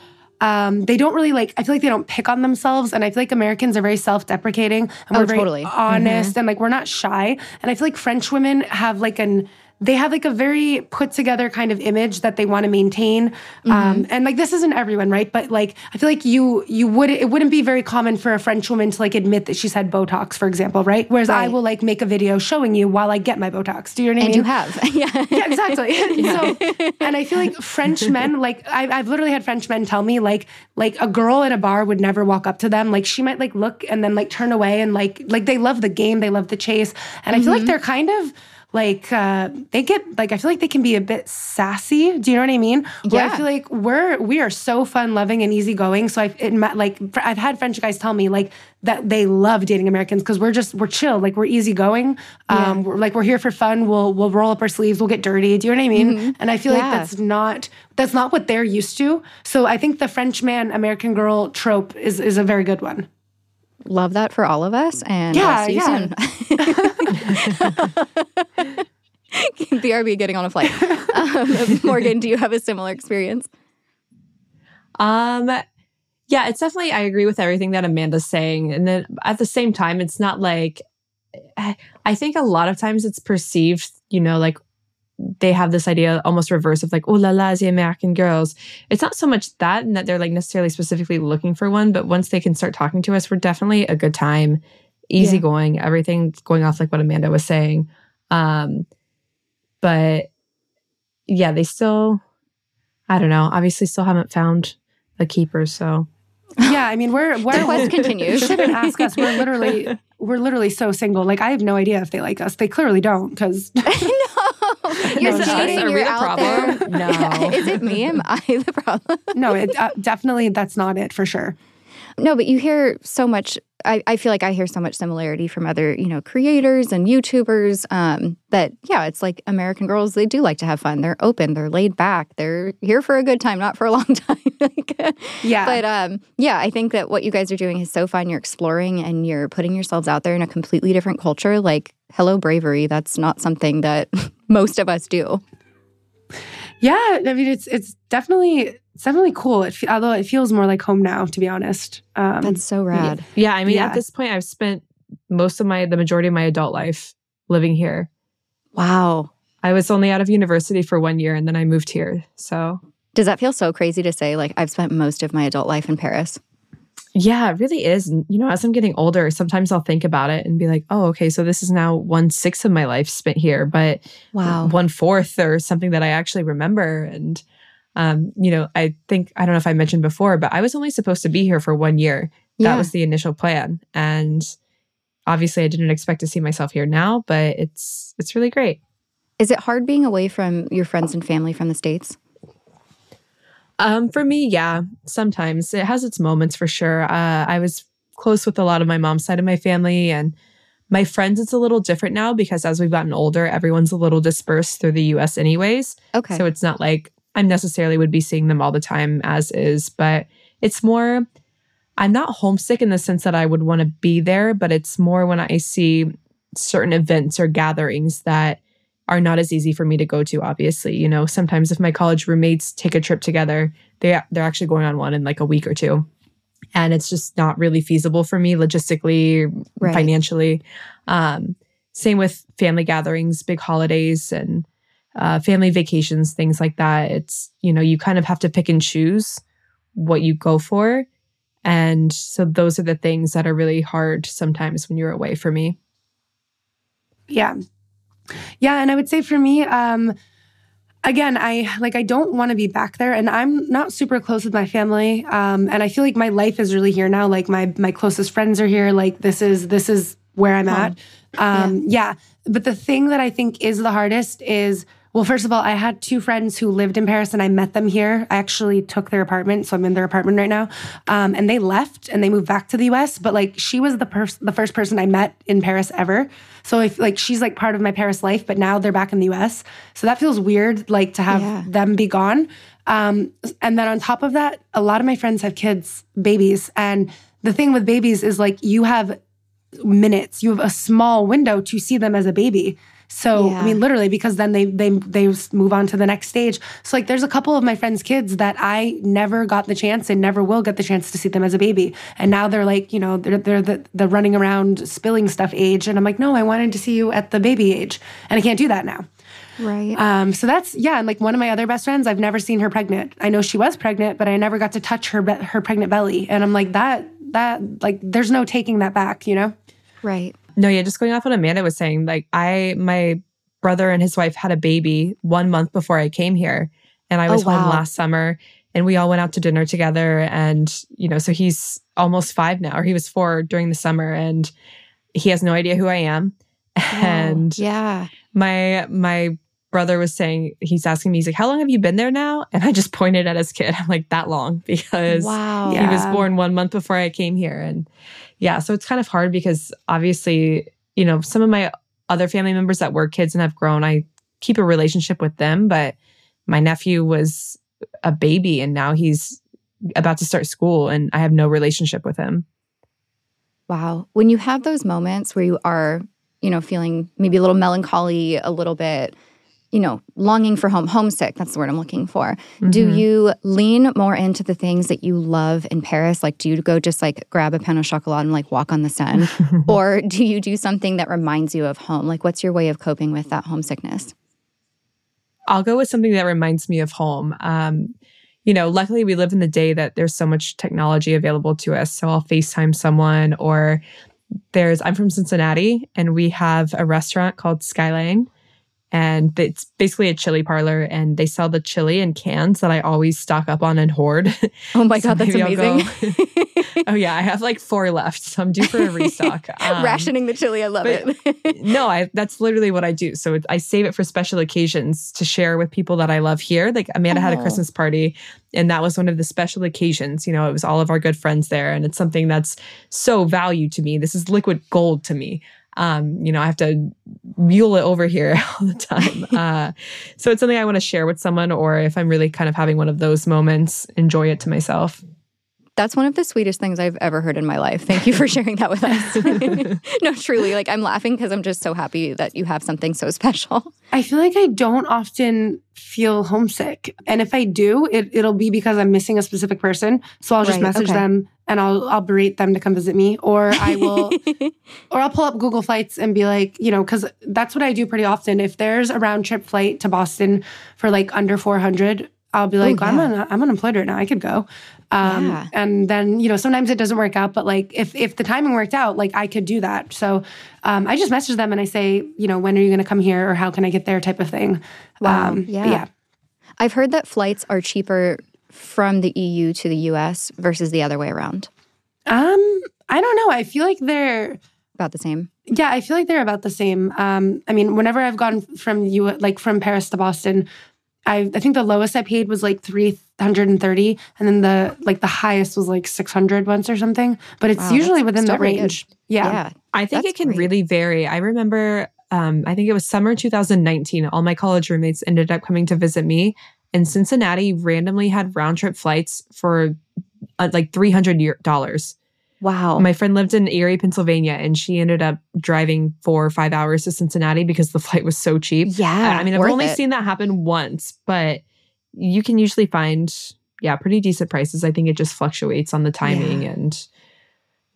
um, they don't really like. I feel like they don't pick on themselves, and I feel like Americans are very self-deprecating and Oh, we're very totally. honest and like we're not shy. And I feel like French women have like an they have like a very put together kind of image that they want to maintain. Um, and like this isn't everyone, right? But like I feel like you you would it wouldn't be very common for a French woman to like admit that she's had Botox, for example, right? Whereas I will like make a video showing you while I get my Botox. Do you know what I and you have. yeah. yeah, exactly. so, and I feel like French men, like I've, I've literally had French men tell me, like, like a girl in a bar would never walk up to them. Like she might like look and then like turn away and like, like they love the game, they love the chase, and I feel like they're kind of like uh they get like I feel like they can be a bit sassy. Do you know what I mean? Where Yeah. I feel like we're we are so fun loving and easygoing. So I it like fr- I've had French guys tell me like that they love dating Americans because we're just we're chill, like we're easygoing. Um, we're, like we're here for fun. We'll we'll roll up our sleeves. We'll get dirty. Do you know what I mean? And I feel Yeah. like that's not that's not what they're used to. So I think the French man American girl trope is is a very good one. Love that for all of us. And Yeah, I'll see you yeah. soon. BRB getting on a flight. Um, Morgan, do you have a similar experience? Um, yeah, it's definitely, I agree with everything that Amanda's saying. And then at the same time, it's not like, I I think a lot of times it's perceived, you know, like they have this idea almost reverse of like, oh la la, the American girls. It's not so much that and that they're like necessarily specifically looking for one, but once they can start talking to us, we're definitely a good time, easygoing, everything's going off like what Amanda was saying. Um, but yeah, they still, I don't know, obviously still haven't found a keeper. So Yeah, I mean we're we're The quest continues. Shouldn't ask us. We're literally we're literally so single. Like I have no idea if they like us. They clearly don't because no, you're Is it us? dating. Are You're the out problem? there. No. Is it me? Am I the problem? no, it uh, definitely that's not it for sure. No, but you hear so much. I, I feel like I hear so much similarity from other, you know, creators and YouTubers. Um, that yeah, it's like American girls. They do like to have fun. They're open. They're laid back. They're here for a good time, not for a long time. Like, Yeah. But um, yeah, I think that what you guys are doing is so fun. You're exploring and you're putting yourselves out there in a completely different culture. Like, hello, bravery. That's not something that most of us do. Yeah, I mean it's it's definitely it's definitely cool. It, fe- although it feels more like home now, to be honest. Um, That's so rad. Yeah, I mean, Yeah. at this point, I've spent most of my, the majority of my adult life living here. Wow. I was only out of university for one year and then I moved here. So, Does that feel so crazy to say? Like, I've spent most of my adult life in Paris. yeah, it really is. And, you know, as I'm getting older, sometimes I'll think about it and be like, oh, okay, so this is now one sixth of my life spent here, but Wow. one fourth or something that I actually remember. And, um, you know, I think, I don't know if I mentioned before, but I was only supposed to be here for one year. Yeah. That was the initial plan. And obviously I didn't expect to see myself here now, but it's, it's really great. Is it hard being away from your friends and family from the States? Um, for me, yeah, sometimes it has its moments for sure. Uh, I was close with a lot of my mom's side of my family and my friends. It's a little different now because as we've gotten older, everyone's a little dispersed through the U.S. anyways. Okay. So it's not like I necessarily would be seeing them all the time as is, but it's more. I'm not homesick in the sense that I would want to be there, but it's more when I see certain events or gatherings that are not as easy for me to go to obviously you know? Sometimes if my college roommates take a trip together they they're actually going on one in like a week or two. And it's just not really feasible for me logistically Right. financially. Um same with family gatherings big holidays and uh, family vacations things like that. It's you know you kind of have to pick and choose what you go for. And so those are the things that are really hard sometimes when you're away for me. Yeah. Yeah. And I would say for me, um, again, I like I don't want to be back there and I'm not super close with my family. Um, and I feel like my life is really here now. Like my my closest friends are here. Like this is this is where I'm at. Um, yeah. But the thing that I think is the hardest is well, first of all, I had two friends who lived in Paris and I met them here. I actually took their apartment, so I'm in their apartment right now. Um, and they left and they moved back to the US. But like she was the pers- the first person I met in Paris ever. So if like she's like part of my Paris life, but now they're back in the US. So that feels weird, like to have Yeah. them be gone. Um, and then on top of that, a lot of my friends have kids, babies. And the thing with babies is like you have minutes, you have a small window to see them as a baby. So Yeah. I mean, literally, because then they they they move on to the next stage. So like, there's a couple of my friends' kids that I never got the chance and never will get the chance to see them as a baby. And now they're like, you know, they're they're the, the running around spilling stuff age, and I'm like, no, I wanted to see you at the baby age, and I can't do that now. Right. Um, so that's yeah, and like one of my other best friends, I've never seen her pregnant. I know she was pregnant, but I never got to touch her her pregnant belly, and I'm like that that like there's no taking that back, you know. right. No, yeah, just going off what Amanda was saying, like I my brother and his wife had a baby one month before I came here. And I Oh, was home last summer and we all went out to dinner together. And, you know, so he's almost five now, or he was four during the summer and he has no idea who I am. And yeah. my my brother was saying he's asking me he's like how long have you been there now? And i just pointed at his kid. I'm like that long because Wow. he was born one month before i came here. And yeah so it's kind of hard because obviously you know some of my other family members that were kids and have grown i keep a relationship with them but my nephew was a baby and now he's about to start school and i have no relationship with him. Wow. When you have those moments where you are, you know, feeling maybe a little melancholy, a little bit, you know, longing for home, homesick, that's the word I'm looking for. Do Mhm. you lean more into the things that you love in Paris? Like, do you go just like grab a pain au chocolat and like walk on the Seine? or do you do something that reminds you of home? Like, what's your way of coping with that homesickness? I'll go with something that reminds me of home. Um, you know, luckily we live in the day that there's so much technology available to us. So I'll FaceTime someone or there's I'm from Cincinnati and we have a restaurant called Skyline and it's basically a chili parlor and they sell the chili in cans that I always stock up on and hoard. Oh my So God, that's amazing. oh yeah, I have like four left, so I'm due for a restock. Um, Rationing the chili, I love it. no, I that's literally what I do. So it, I save it for special occasions to share with people that I love here. Like Amanda had a Oh. Christmas party, and that was one of the special occasions. You know, it was all of our good friends there, and it's something that's so valued to me. This is liquid gold to me. Um, you know, I have to mule it over here all the time. Uh, so it's something I want to share with someone, or if I'm really kind of having one of those moments, enjoy it to myself. That's one of the sweetest things I've ever heard in my life. Thank you for sharing that with us. no, truly, like I'm laughing because I'm just so happy that you have something so special. I feel like I don't often feel homesick. And if I do, it, it'll be because I'm missing a specific person. So I'll just Right, message okay. them and I'll I'll berate them to come visit me. Or I will or I'll pull up Google Flights and be like, you know, because that's what I do pretty often. If there's a round trip flight to Boston for like under 400, I'll be like, I'm, Oh, yeah. un- I'm unemployed right now. I could go. Um, Yeah. And then, you know, sometimes it doesn't work out, but like if, if the timing worked out, like I could do that. So um, I just message them and I say, you know, when are you going to come here or how can I get there type of thing. Wow. Um, Yeah. yeah. I've heard that flights are cheaper from the EU to the US versus the other way around. Um, I don't know. I feel like they're, About the same. Yeah, I feel like they're about the same. Um, I mean, whenever I've gone from you like from Paris to Boston, I I think the lowest I paid was like three hundred and thirty, and then the like the highest was like six hundred once or something. But it's Wow, usually within still that range. Yeah. yeah. I think That's it can great. really vary. I remember, um, I think it was summer 2019. All my college roommates ended up coming to visit me, and Cincinnati randomly had round trip flights for uh, like three hundred dollars. Wow. My friend lived in Erie, Pennsylvania, and she ended up driving four or five hours to Cincinnati because the flight was so cheap. yeah. I mean, I've only it. seen that happen once, but you can usually find, yeah, pretty decent prices. I think it just fluctuates on the timing Yeah. and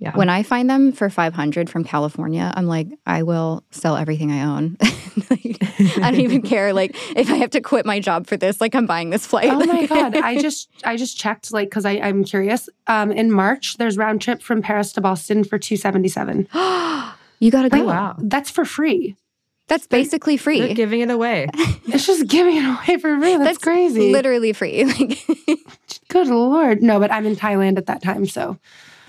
yeah. When I find them for 500 from California, I'm like, I will sell everything I own. I don't even care. Like, if I have to quit my job for this, like, I'm buying this flight. Oh my god! I just I just checked like because I I'm curious. Um, in March, there's round trip from Paris to Boston for two seventy seven. you gotta go. Oh, wow. That's for free. That's basically free. They're giving it away. It's just giving it away for free. That's, crazy. Literally free. Like, Good lord. No, but I'm in Thailand at that time, so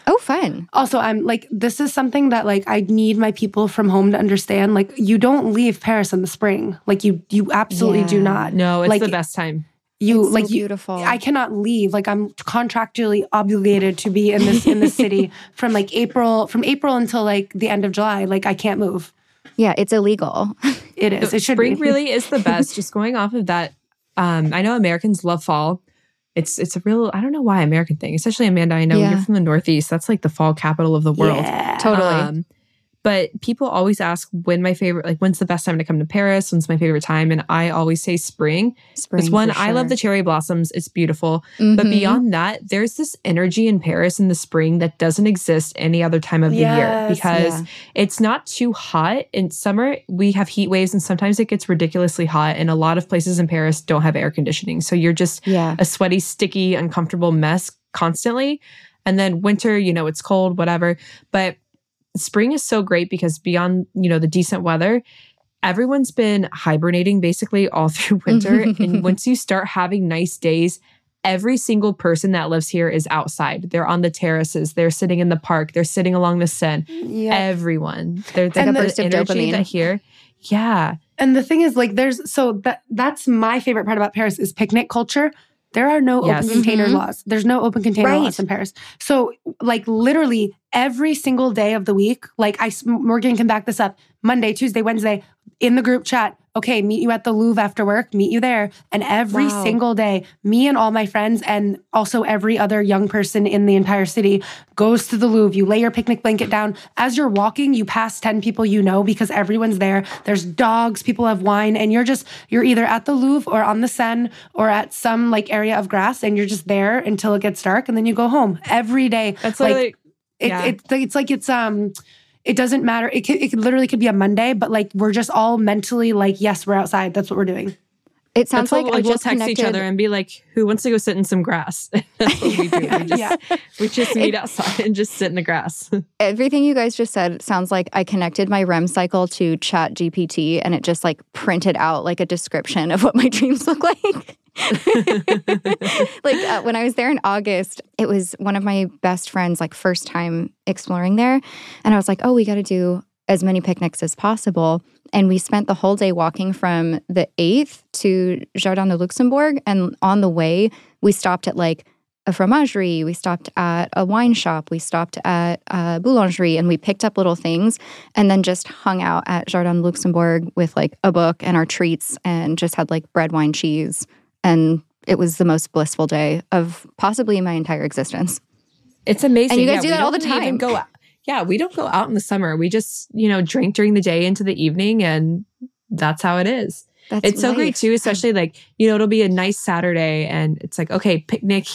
Oh, fun. Also, I'm like, this is something that like I need my people from home to understand. Like, you don't leave Paris in the spring. Like, you you absolutely do not. No, it's Like, the best time. You It's so like you. beautiful. I cannot leave. Like, I'm contractually obligated to be in this in the city from like April from April until like the end of July. Like, I can't move. Yeah, it's illegal. It is. It should Spring be. really is the best. Just going off of that, um, I know Americans love fall. It's it's a real I don't know why American thing, especially Amanda. I know Yeah. you're from the Northeast. That's like the fall capital of the world. Yeah. Totally. Um, but people always ask when my favorite, like when's the best time to come to Paris? When's my favorite time? And I always say spring. Spring. It's one for I love the cherry blossoms. It's beautiful. But Mhm. beyond that, there's this energy in Paris in the spring that doesn't exist any other time of the year because Yeah. it's not too hot. In summer, we have heat waves and sometimes it gets ridiculously hot. And a lot of places in Paris don't have air conditioning. So you're just Yeah. a sweaty, sticky, uncomfortable mess constantly. And then winter, you know, it's cold, whatever. But spring is so great because beyond, you know, the decent weather, everyone's been hibernating basically all through winter. and once you start having nice days, every single person that lives here is outside. They're on the terraces, they're sitting in the park, they're sitting along the Seine. Yeah. Everyone. There's Like like a a burst of energy dopamine. that here. Yeah. And the thing is, like, there's so that that's my favorite part about Paris is picnic culture. There are no Yes. open container Mhm. laws. There's no open container Right. laws in Paris. So, like, literally every single day of the week, like, I Morgan can back this up. Monday, Tuesday, Wednesday, in the group chat. Okay, meet you at the Louvre after work. Meet you there. And every Wow. single day, me and all my friends, and also every other young person in the entire city, goes to the Louvre. You lay your picnic blanket down. As you're walking, you pass 10 people you know because everyone's there. There's dogs, people have wine, and you're just, you're either at the Louvre or on the Seine or at some like area of grass, and you're just there until it gets dark, and then you go home every day. That's like, literally it, yeah. it, it's like it's, um, it doesn't matter. It could, it could literally could be a Monday, but like we're just all mentally like, yes, we're outside. That's what we're doing. It sounds That's what like we'll, I we'll just text connected. each other and be like, "Who wants to go sit in some grass?" That's what we do. We just, Yeah. we just meet outside and just sit in the grass. Everything you guys just said sounds like I connected my REM cycle to Chat GPT and it just like printed out like a description of what my dreams look like. like uh, when I was there in August, it was one of my best friends, like first time exploring there. And I was like, oh, we got to do as many picnics as possible. And we spent the whole day walking from the 8th to Jardin de Luxembourg. And on the way, we stopped at like a fromagerie, we stopped at a wine shop, we stopped at a boulangerie, and we picked up little things and then just hung out at Jardin de Luxembourg with like a book and our treats and just had like bread, wine, cheese. And it was the most blissful day of possibly my entire existence. It's amazing. And you guys Yeah, do that all the time. Go out. Yeah, we don't go out in the summer. We just, you know, drink during the day into the evening, and that's how it is. That's it's so great too, especially like, you know, it'll be a nice Saturday and it's like, okay, picnic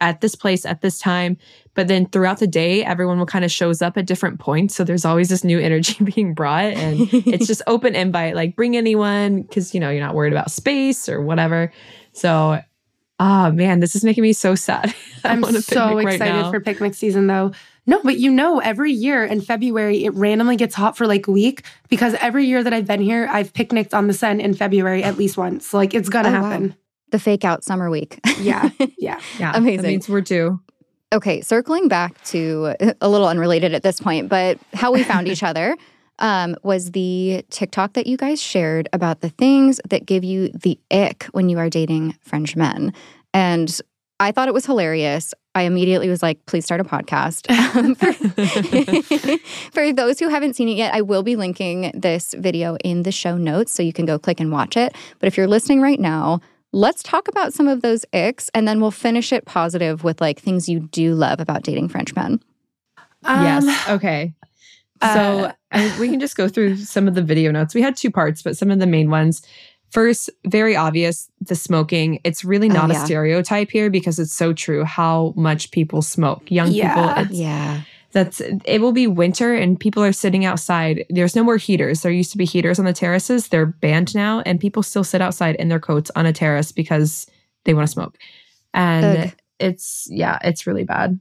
at this place at this time. But then throughout the day, everyone will kind of shows up at different points. So there's always this new energy being brought. And it's just open invite, like bring anyone because, you know, you're not worried about space or whatever. So, oh man, this is making me so sad. I I'm so picnic right excited for picnic season though. No, but you know, every year in February, it randomly gets hot for like a week because every year that I've been here, I've picnicked on the Seine in February at least once. Like it's gonna Oh, wow. happen. The fake out summer week. Yeah. Yeah. Yeah, Amazing. That means we're due. Okay, circling back to a little unrelated at this point, but how we found each other um, was the TikTok that you guys shared about the things that give you the ick when you are dating French men. And I thought it was hilarious. I immediately was like, please start a podcast. Um, for, for those who haven't seen it yet, I will be linking this video in the show notes so you can go click and watch it. But if you're listening right now, let's talk about some of those icks and then we'll finish it positive with like things you do love about dating French men. Um, yes. Okay. So uh, I, we can just go through some of the video notes. We had two parts, but some of the main ones. First, very obvious the smoking. It's really Oh, not yeah. a stereotype here because it's so true how much people smoke. Young Yeah. people, it's, Yeah. that's it will be winter and people are sitting outside. There's no more heaters. There used to be heaters on the terraces. They're banned now, and people still sit outside in their coats on a terrace because they want to smoke. And Ugh. it's yeah, it's really bad.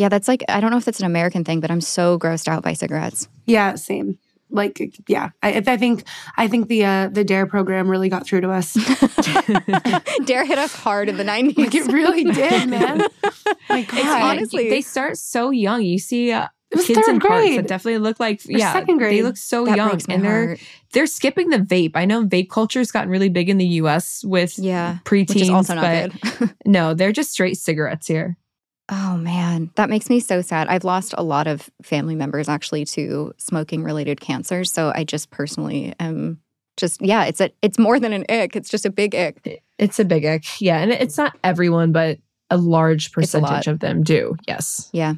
Yeah, that's like, I don't know if that's an American thing, but I'm so grossed out by cigarettes. yeah, same. like yeah. I, I think I think the uh, the D.A.R.E. program really got through to us. D.A.R.E. hit us hard in the nineties. like it really did, man. My God. honestly- they start so young. You see uh, It was kids third in grade. that definitely look like Or yeah, second grade. they look so that young, and they're heart. they're skipping the vape. I know vape culture's gotten really big in the U.S. with Yeah, preteens, which is also not but good. no, they're just straight cigarettes here. Oh man, that makes me so sad. I've lost a lot of family members actually to smoking related cancers. So I just personally am just yeah, it's a it's more than an ick. It's just a big ick. It's a big ick, yeah, and it's not everyone, but a large It's a percentage of them do. Yes. Yeah.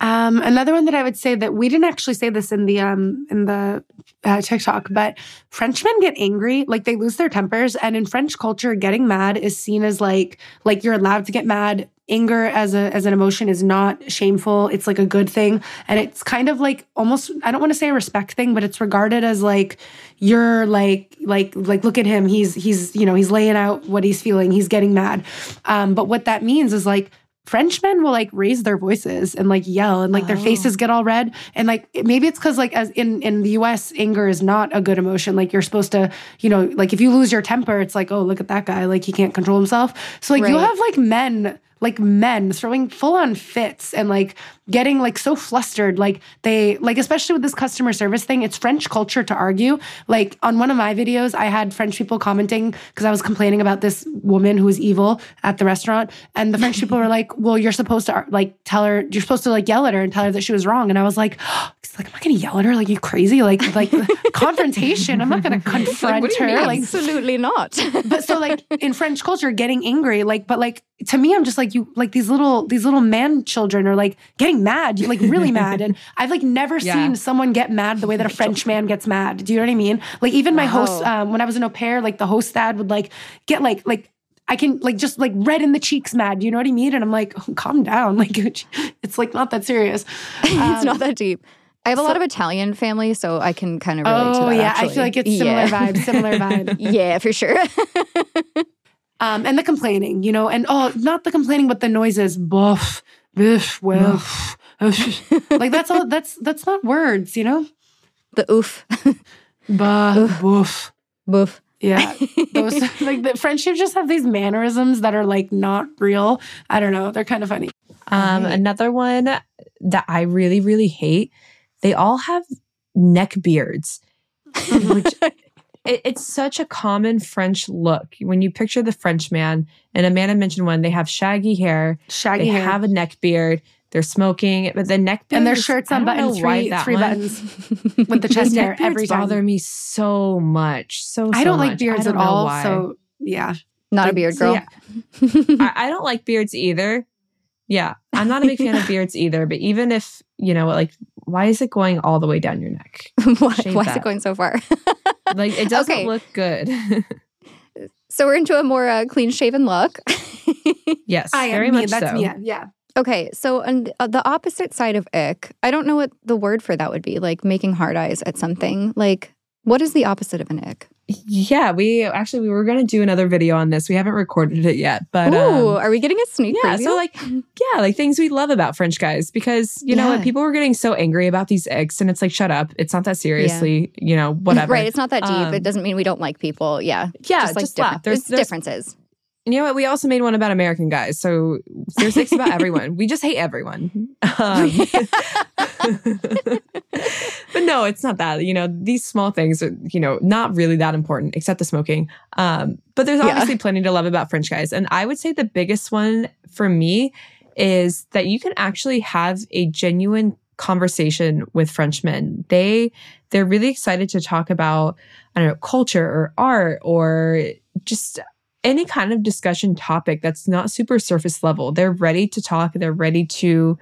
Um, another one that I would say that we didn't actually say this in the um in the uh, TikTok, but Frenchmen get angry, like they lose their tempers, and in French culture, getting mad is seen as like like you're allowed to get mad. Anger as a as an emotion is not shameful. It's like a good thing, and it's kind of like almost I don't want to say a respect thing, but it's regarded as like you're like like like look at him. He's he's you know he's laying out what he's feeling. He's getting mad, um, but what that means is like Frenchmen will like raise their voices and like yell and like their Oh. faces get all red and like maybe it's because like as in in the U.S. anger is not a good emotion. Like you're supposed to you know like if you lose your temper, it's like oh look at that guy like he can't control himself. So like you have like men like men throwing full on fits and like getting like so flustered like they like especially with this customer service thing it's french culture to argue like on one of my videos i had french people commenting because i was complaining about this woman who was evil at the restaurant and the french people were like well you're supposed to like tell her you're supposed to like yell at her and tell her that she was wrong and i was like it's like i'm not gonna yell at her like you crazy like like confrontation i'm not gonna confront what do you her mean? like Absolutely not. but so like in French culture, getting angry, like, but like to me, I'm just like you, like these little these little man children are like getting mad, like really mad, and I've like never Yeah. seen someone get mad the way that a French man gets mad. Do you know what I mean? Like even my host, um, when I was an au pair, like the host dad would like get like like. I can like just like red in the cheeks mad, you know what I mean? And I'm like, oh, calm down. Like it's like not that serious. it's Um, not that deep. I have a lot of Italian family, so I can kind of relate to Oh that. yeah, I feel like it's similar Yeah. vibe, similar vibe. yeah, for sure. Um, and the complaining, you know, and oh, not the complaining, but the noises. Boof, biff, woof. like that's all. That's that's not words, you know. the oof, Bah, boof. boof. Yeah, those like the French just have these mannerisms that are like not real. I don't know. They're kind of funny. Um, Right. another one that I really, really hate. They all have neck beards, which it, it's such a common French look. When you picture the French man, and Amanda mentioned one, they have shaggy hair, Shaggy they hair. have a neck beard, they're smoking, but the neck beard and their shirts I don't unbuttoned, why three that three one- buttons with the chest hair neck beards every time. bother me so much. So, I don't like beards at don't know all. why. So yeah, Not a Like, beard So, girl. yeah. I, I don't like beards either. Yeah, I'm not a big fan of beards either. But even if you know, like, why is it going all the way down your neck? why why is it going so far? Like, it doesn't Okay. look good. so we're into a more uh, clean shaven look. yes, I very me, much that's so. me. Yeah. okay, so on uh, the opposite side of ick, I don't know what the word for that would be. Like making hard eyes at something. Like what is the opposite of an ick? Yeah, we actually we were gonna do another video on this. We haven't recorded it yet, but Ooh, um, are we getting a sneak yeah. preview? So like, yeah, like things we love about French guys because you know what people were getting so angry about these eggs, and it's like, shut up, it's not that seriously. You know, whatever. Right, it's not that deep. Um, it doesn't mean we don't like people. Yeah, Yeah, just like just different. There's- there's- differences. You know what? We also made one about American guys. So there's icks about everyone. We just hate everyone. Um, but no, it's not that. You know, these small things are, you know, not really that important, except the smoking. Um, but there's Yeah. obviously plenty to love about French guys. And I would say the biggest one for me is that you can actually have a genuine conversation with Frenchmen. They they're really excited to talk about I don't know culture or art or just any kind of discussion topic that's not super surface level. They're ready to talk. They're ready to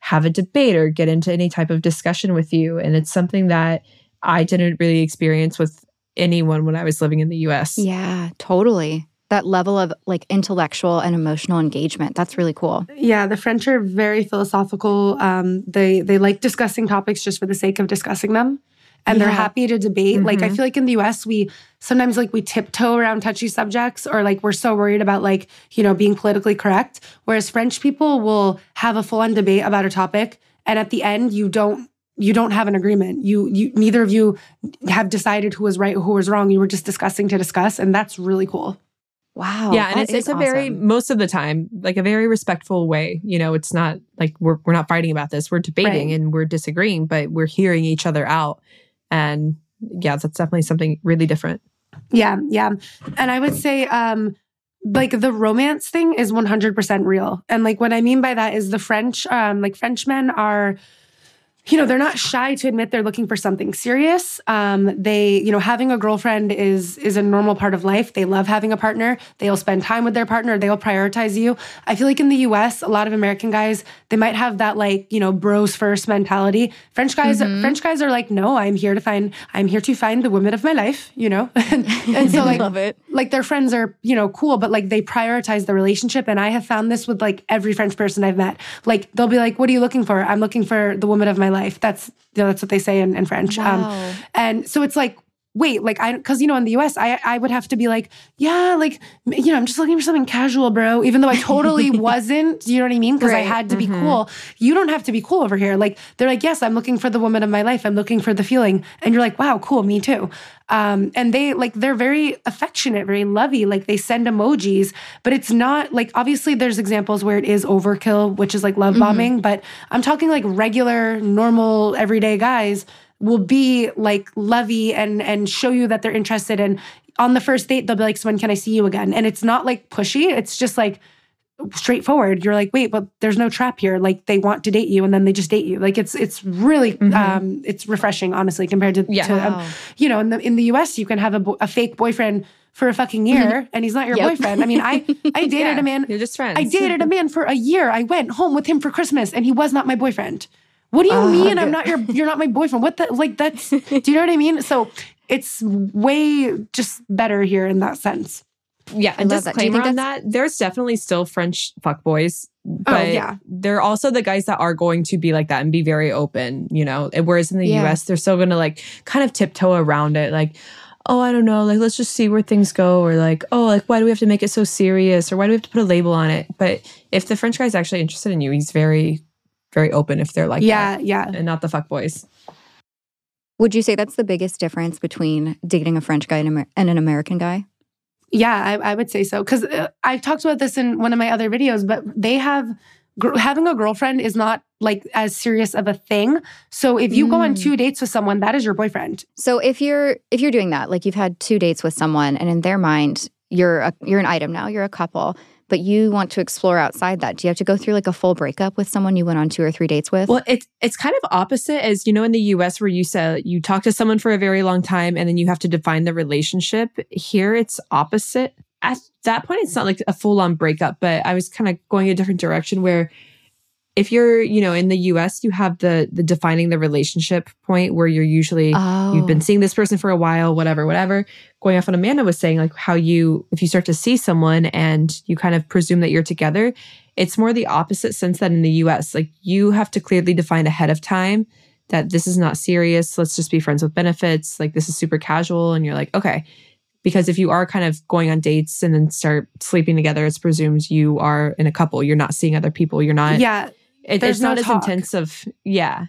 have a debate or get into any type of discussion with you. And it's something that I didn't really experience with anyone when I was living in the US. Yeah, totally. That level of like intellectual and emotional engagement. That's really cool. Yeah, the French are very philosophical. Um, they they like discussing topics just for the sake of discussing them, and they're happy to debate. Like I Mhm. feel like in the U.S. we sometimes like we tiptoe around touchy subjects, or like we're so worried about like you know being politically correct. Whereas French people will have a full on debate about a topic, and at the end you don't you don't have an agreement. You you neither of you have decided who was right, who was wrong. You were just discussing to discuss, and that's really cool. Wow. yeah, and that it's, is it's a very most of the time like a very respectful way. You know, it's not like we're we're not fighting about this. We're debating Right. and we're disagreeing, but we're hearing each other out. And yeah, that's definitely something really different. Yeah, yeah. And I would say um like the romance thing is 100% real. And like what I mean by that is the French um like Frenchmen are you know, they're not shy to admit they're looking for something serious. Um, they, you know, having a girlfriend is is a normal part of life. They love having a partner. They'll spend time with their partner. They'll prioritize you. I feel like in the U.S., a lot of American guys they might have that like you know bros first mentality. French guys, French guys are like, no, I'm here to find, I'm here to find the woman of my life. You know, and, and so like Love it. like their friends are you know cool but like they prioritize the relationship and i have found this with like every french person i've met like they'll be like what are you looking for i'm looking for the woman of my life that's you know, that's what they say in, in french Wow. um and so it's like wait like i because you know in the us i i would have to be like yeah like you know i'm just looking for something casual bro even though i totally wasn't you know what i mean? Because i had to be cool. You don't have to be cool over here. Like they're like yes i'm looking for the woman of my life. I'm looking for the feeling. And you're like wow cool me too. Um, and they like they're very affectionate, very lovey. Like they send emojis, but it's not like obviously there's examples where it is overkill, which is like love bombing. But I'm talking like regular, normal, everyday guys will be like lovey and and show you that they're interested. And on the first date, they'll be like, "So when can I see you again?" And it's not like pushy. It's just like straightforward. You're like, wait, but there's no trap here. Like they want to date you, and then they just date you. Like it's it's really um, it's refreshing, honestly, compared to, Yeah. to um, you know, in the in the U.S. you can have a, bo- a fake boyfriend for a fucking year, and he's not your Yep. boyfriend. I mean, I I dated Yeah, a man. You're just friends. I dated a man for a year. I went home with him for Christmas, and he was not my boyfriend. What do you Oh, mean I'm not your you're not my boyfriend? What the like that's do you know what I mean? So it's way just better here in that sense. Yeah, a love that. Do you disclaimer think on that. There's definitely still French fuckboys, oh, but Oh, yeah. they're also the guys that are going to be like that and be very open, you know. Whereas in the Yeah. US, they're still gonna like kind of tiptoe around it, like, oh, I don't know, like let's just see where things go, or like, oh, like why do we have to make it so serious, or why do we have to put a label on it? But if the French guy's actually interested in you, he's very, very open if they're like yeah, that, yeah. and not the fuck boys. Would you say that's the biggest difference between dating a French guy and, Amer- and an American guy? Yeah, I, I would say so because uh, I've talked about this in one of my other videos. But they have gr- having a girlfriend is not like as serious of a thing. So if you go on Mm. two dates with someone, that is your boyfriend. So if you're if you're doing that, like you've had two dates with someone, and in their mind you're a, you're an item now, you're a couple, but you want to explore outside that. Do you have to go through like a full breakup with someone you went on two or three dates with? Well, it's it's kind of opposite as you know in the US where you say you talk to someone for a very long time and then you have to define the relationship. Here it's opposite. At that point it's not like a full on breakup, but I was kind of going a different direction where if you're, you know, in the US you have the the defining the relationship point where you're usually oh, you've been oh. seeing this person for a while, whatever, whatever. Going off what Amanda was saying, like how you, if you start to see someone and you kind of presume that you're together, it's more the opposite sense that in the US, like you have to clearly define ahead of time that this is not serious. Let's just be friends with benefits. Like this is super casual. And you're like, okay. Because if you are kind of going on dates and then start sleeping together, it's presumed you are in a couple. You're not seeing other people. You're not, yeah, it, there's it's not no as talk. intense of, yeah.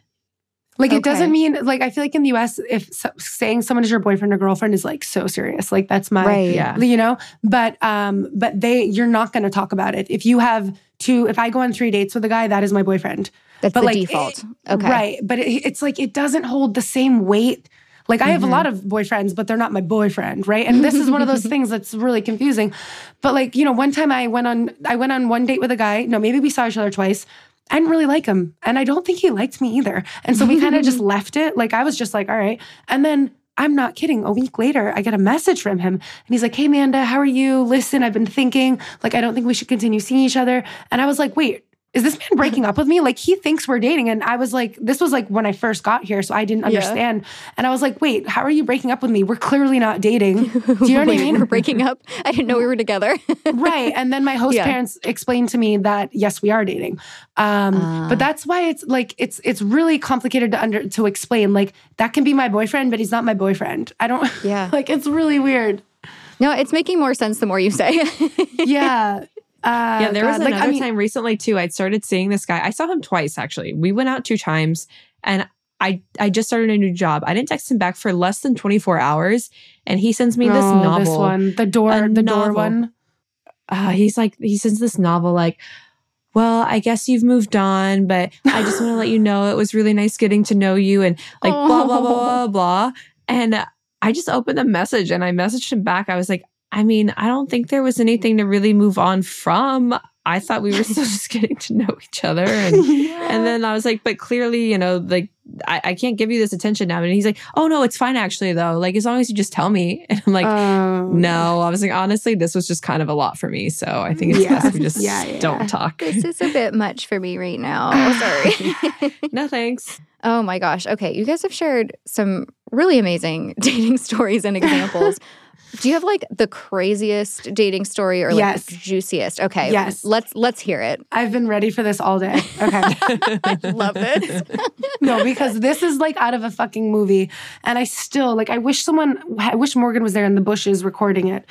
like it doesn't mean like I feel like in the U.S. if so, saying someone is your boyfriend or girlfriend is like so serious, like that's my right. Yeah. you know but um but they you're not going to talk about it if you have two if i go on three dates with a guy that is my boyfriend That's but the like, default. it- okay. right but it, it's like it doesn't hold the same weight like i have a Mhm. lot of boyfriends but they're not my boyfriend right and this is one of those things that's really confusing but like you know one time i went on i went on one date with a guy no maybe we saw each other twice I didn't really like him. And I don't think he liked me either. And so we kind of just left it. Like I was just like, all right. And then I'm not kidding. A week later, I get a message from him and he's like, Hey, Amanda, how are you? Listen, I've been thinking, like, I don't think we should continue seeing each other. And I was like, Wait, is this man breaking up with me? Like, he thinks we're dating. And I was like, This was like when I first got here. So I didn't Yeah. understand. And I was like, Wait, how are you breaking up with me? We're clearly not dating. Do you know what I mean? We're breaking up. I didn't know we were together. right. And then my host Yeah. parents explained to me that yes, we are dating. Um, Ah. but that's why it's like it's it's really complicated to under to explain. Like that can be my boyfriend, but he's not my boyfriend. I don't Yeah. like it's really weird. no, it's making more sense the more you say. Yeah. Uh, Yeah, there was God. Like, another I mean, time recently too. I'd started seeing this guy. I saw him twice actually. We went out two times, and I I just started a new job. I didn't text him back for less than 24 hours, and he sends me this Oh, novel. This one, the door, the door one. uh, he's like he sends this novel like well i guess you've moved on but i just want to let you know it was really nice getting to know you and like blah blah blah blah blah and i just opened the message and i messaged him back i was like i mean i don't think there was anything to really move on from i thought we were still just getting to know each other and and then I was like, but clearly, you know, like I, I can't give you this attention now. And he's like, oh no, it's fine actually though. Like as long as you just tell me. And I'm like, Um, no. I was like, honestly, this was just kind of a lot for me. So I think it's Yeah. best we just Yeah, yeah. don't talk. This is a bit much for me right now. Oh, Sorry. no thanks. oh my gosh. Okay. You guys have shared some really amazing dating stories and examples. Do you have like the craziest dating story or like Yes. the juiciest? Okay. Yes. Let's let's hear it. I've been ready for this all day. Okay. I love this. no, because this is like out of a fucking movie. And I still, like, I wish someone, I wish Morgan was there in the bushes recording it.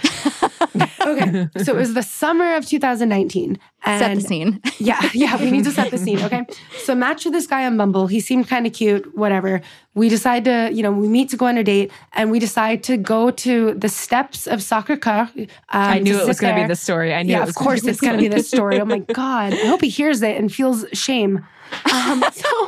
okay. So it was the summer of 2019. And Set the scene. Yeah, yeah, we need to set the scene, okay? So match with this guy on Bumble. He seemed kind of cute, whatever. We decide to, you know, we meet to go on a date and we decide to go to the steps of Sacre Coeur. Um, I knew it was going to be the story. I knew Yeah, it of course it's going to be the story. Oh my God. I hope he hears it and feels shame. Um, so,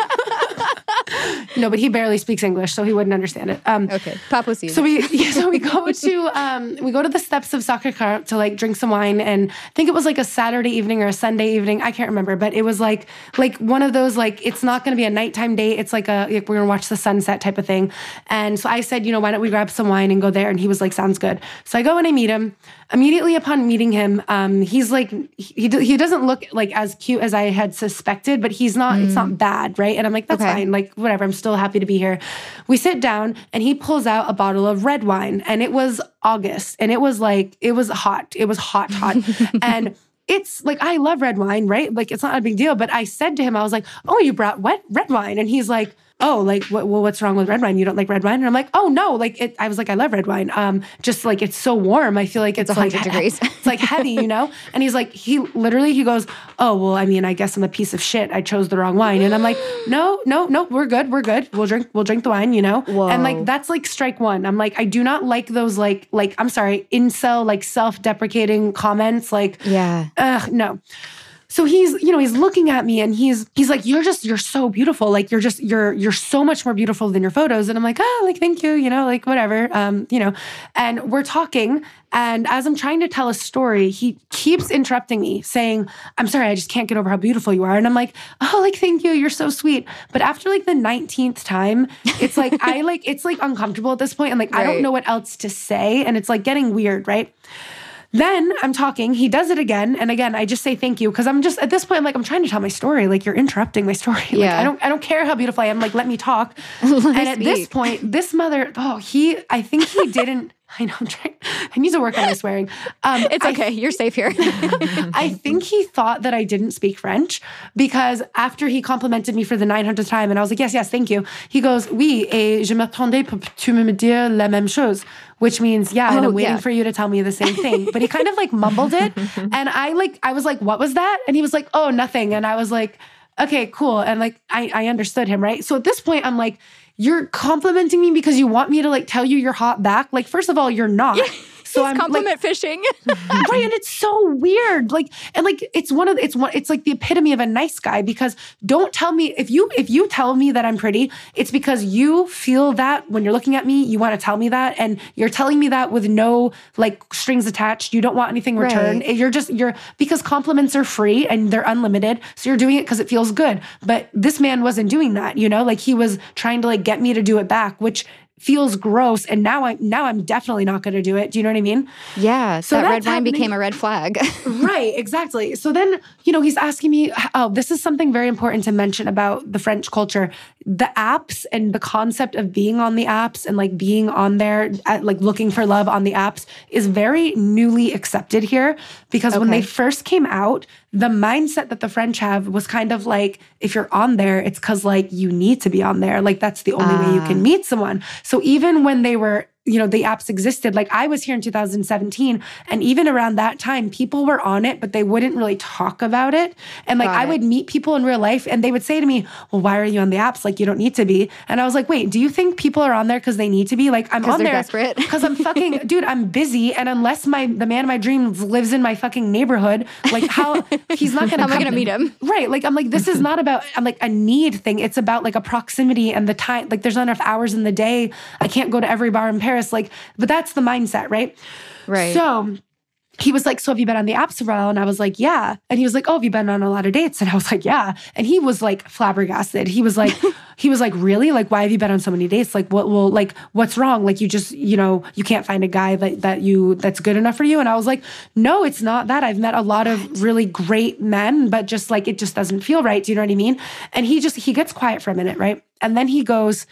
no, but he barely speaks English, so he wouldn't understand it. Um, Okay. Papo sees. so we yeah, so we go to um we go to the steps of Coeur to like drink some wine and I think it was like a Saturday evening or a Sunday evening I can't remember but it was like like one of those like it's not going to be a nighttime date it's like a like we're going to watch the sunset type of thing and so I said you know why don't we grab some wine and go there and he was like sounds good so I go and I meet him immediately upon meeting him um he's like he he doesn't look like as cute as I had suspected but he's not it's not bad right? And I'm like that's Okay. fine. Like whatever. I'm still happy to be here. We sit down and he pulls out a bottle of red wine and it was august and it was like it was hot. It was hot hot. And it's like i love red wine right? Like it's not a big deal. But i said to him i was like oh you brought wet red wine. And he's like oh like what, well what's wrong with red wine you don't like red wine and i'm like oh no like it, i was like i love red wine um just like it's so warm i feel like it's, It's like 100 degrees. it's like heavy, you know? And he's like, he literally, he goes, Oh, well, I mean, I guess I'm a piece of shit. I chose the wrong wine. And I'm like, No, no, no, we're good. We're good. We'll drink, we'll drink the wine, you know? Whoa. And like, that's like strike one. I'm like, I do not like those, like, like, I'm sorry, incel, like self deprecating comments. Like, yeah. Ugh, no. So he's, you know, he's looking at me and he's he's like, You're just, you're so beautiful. Like you're just, you're you're so much more beautiful than your photos. And I'm like, oh, like, thank you, you know, like whatever. Um, you know, and we're talking. And as I'm trying to tell a story, he keeps interrupting me, saying, I'm sorry, I just can't get over how beautiful you are. And I'm like, oh, like, thank you, you're so sweet. But after like the 19th time, it's like I like it's like uncomfortable at this point, and like I don't know what else to say. And it's like getting weird, right? Then I'm talking, he does it again, and again, I just say thank you because I'm just at this point, I'm like, I'm trying to tell my story. Like you're interrupting my story. Like Yeah. I don't I don't care how beautiful I am. Like, let me talk. and at this point, this mother, oh, he I think he didn't. I know I'm trying. I need to work on my swearing. Um, It's okay. You're safe here. I think he thought that I didn't speak French because after he complimented me for the 900th time, and I was like, yes, yes, thank you. He goes, oui, et je m'attendais pour tu me dire la même chose, which means, yeah, and Oh, I'm waiting yeah. for you to tell me the same thing. But he kind of like mumbled it. And I like, I was like, what was that? And he was like, oh, nothing. And I was like, okay, cool. And like, I, I understood him, right? So at this point, I'm like, you're complimenting me because you want me to like tell you you're hot back. Like, first of all, you're not. So He's I'm like, compliment fishing. right and it's so weird like and like it's one of it's one it's like the epitome of a nice guy because don't tell me if you if you tell me that i'm pretty it's because you feel that when you're looking at me you want to tell me that and you're telling me that with no like strings attached you don't want anything returned Right. you're just you're because compliments are free and they're unlimited so you're doing it because it feels good but this man wasn't doing that you know like he was trying to like get me to do it back which feels gross and now i now i'm definitely not going to do it do you know what i mean yeah. So that red wine happening- became a red flag. right, exactly. So then, you know, he's asking me, oh, this is something very important to mention about the French culture. The apps and the concept of being on the apps and like being on there, at, like looking for love on the apps is very newly accepted here because when they first came out, the mindset that the French have was kind of like, if you're on there, it's because like you need to be on there. Like that's the only way you can ah. meet someone. So even when they were you know the apps existed like i was here in 2017 and even around that time people were on it but they wouldn't really talk about it and like Got i it. would meet people in real life and they would say to me well why are you on the apps like you don't need to be and i was like wait do you think people are on there because they need to be like I'm on there because i'm fucking dude i'm busy and unless my the man of my dreams lives in my fucking neighborhood like how he's not gonna How am I gonna meet him? Right. Like I'm like, this is not about I'm like a need thing. It's about like a proximity and the time. Like there's not enough hours in the day. I can't go to every bar in Paris. Like, but that's the mindset, right? Right. So he was like, So have you been on the apps a while? And I was like, Yeah. And he was like, Oh, have you been on a lot of dates? And I was like, Yeah. And he was like flabbergasted. He was like, he was like, Really? Like, why have you been on so many dates? Like, what will like what's wrong? Like you just, you know, you can't find a guy that that you that's good enough for you. And I was like, No, it's not that. I've met a lot of really great men, but just like it just doesn't feel right. Do you know what I mean? And he just he gets quiet for a minute, right? And then he goes,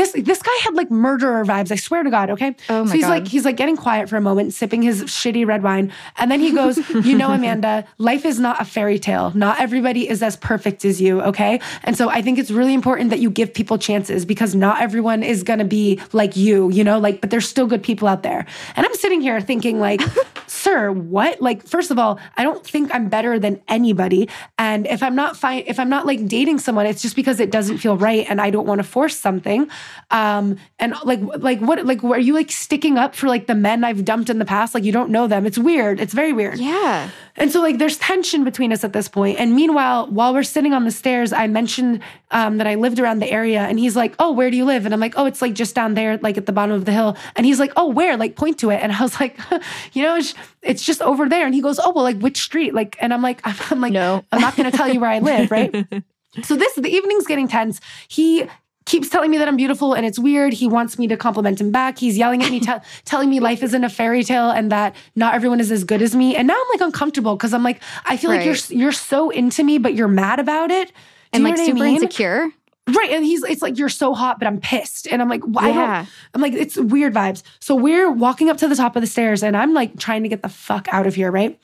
this this guy had like murderer vibes. I swear to God. Okay. Oh my so he's God. like he's like getting quiet for a moment, sipping his shitty red wine, and then he goes, "You know, Amanda, life is not a fairy tale. Not everybody is as perfect as you. Okay. And so I think it's really important that you give people chances because not everyone is gonna be like you. You know, like but there's still good people out there. And I'm sitting here thinking like. Sir, what? Like, first of all, I don't think I'm better than anybody. And if I'm not fine, if I'm not like dating someone, it's just because it doesn't feel right and I don't want to force something. Um, and like, like what, like, are you like sticking up for like the men I've dumped in the past? Like, you don't know them. It's weird. It's very weird. yeah. And so, like, there's tension between us at this point. And meanwhile, while we're sitting on the stairs, I mentioned um, that I lived around the area. And he's like, Oh, where do you live? And I'm like, Oh, it's like just down there, like at the bottom of the hill. And he's like, Oh, where? Like, point to it. And I was like, You know, it's, it's just over there. And he goes, Oh, well, like, which street? Like, and I'm like, I'm, I'm like, No. I'm not going to tell you where I live, right? so this, the evening's getting tense. He, keeps telling me that I'm beautiful and it's weird. He wants me to compliment him back. He's yelling at me, tell telling me life isn't a fairy tale and that not everyone is as good as me. And now I'm like uncomfortable because I'm like, I feel like you're you're so into me, but you're mad about it. Do And you like know what I super mean? insecure. Right. And he's it's like you're so hot, but I'm pissed. And I'm like, why Yeah. don't I'm like, it's weird vibes. So we're walking up to the top of the stairs and I'm like trying to get the fuck out of here, right?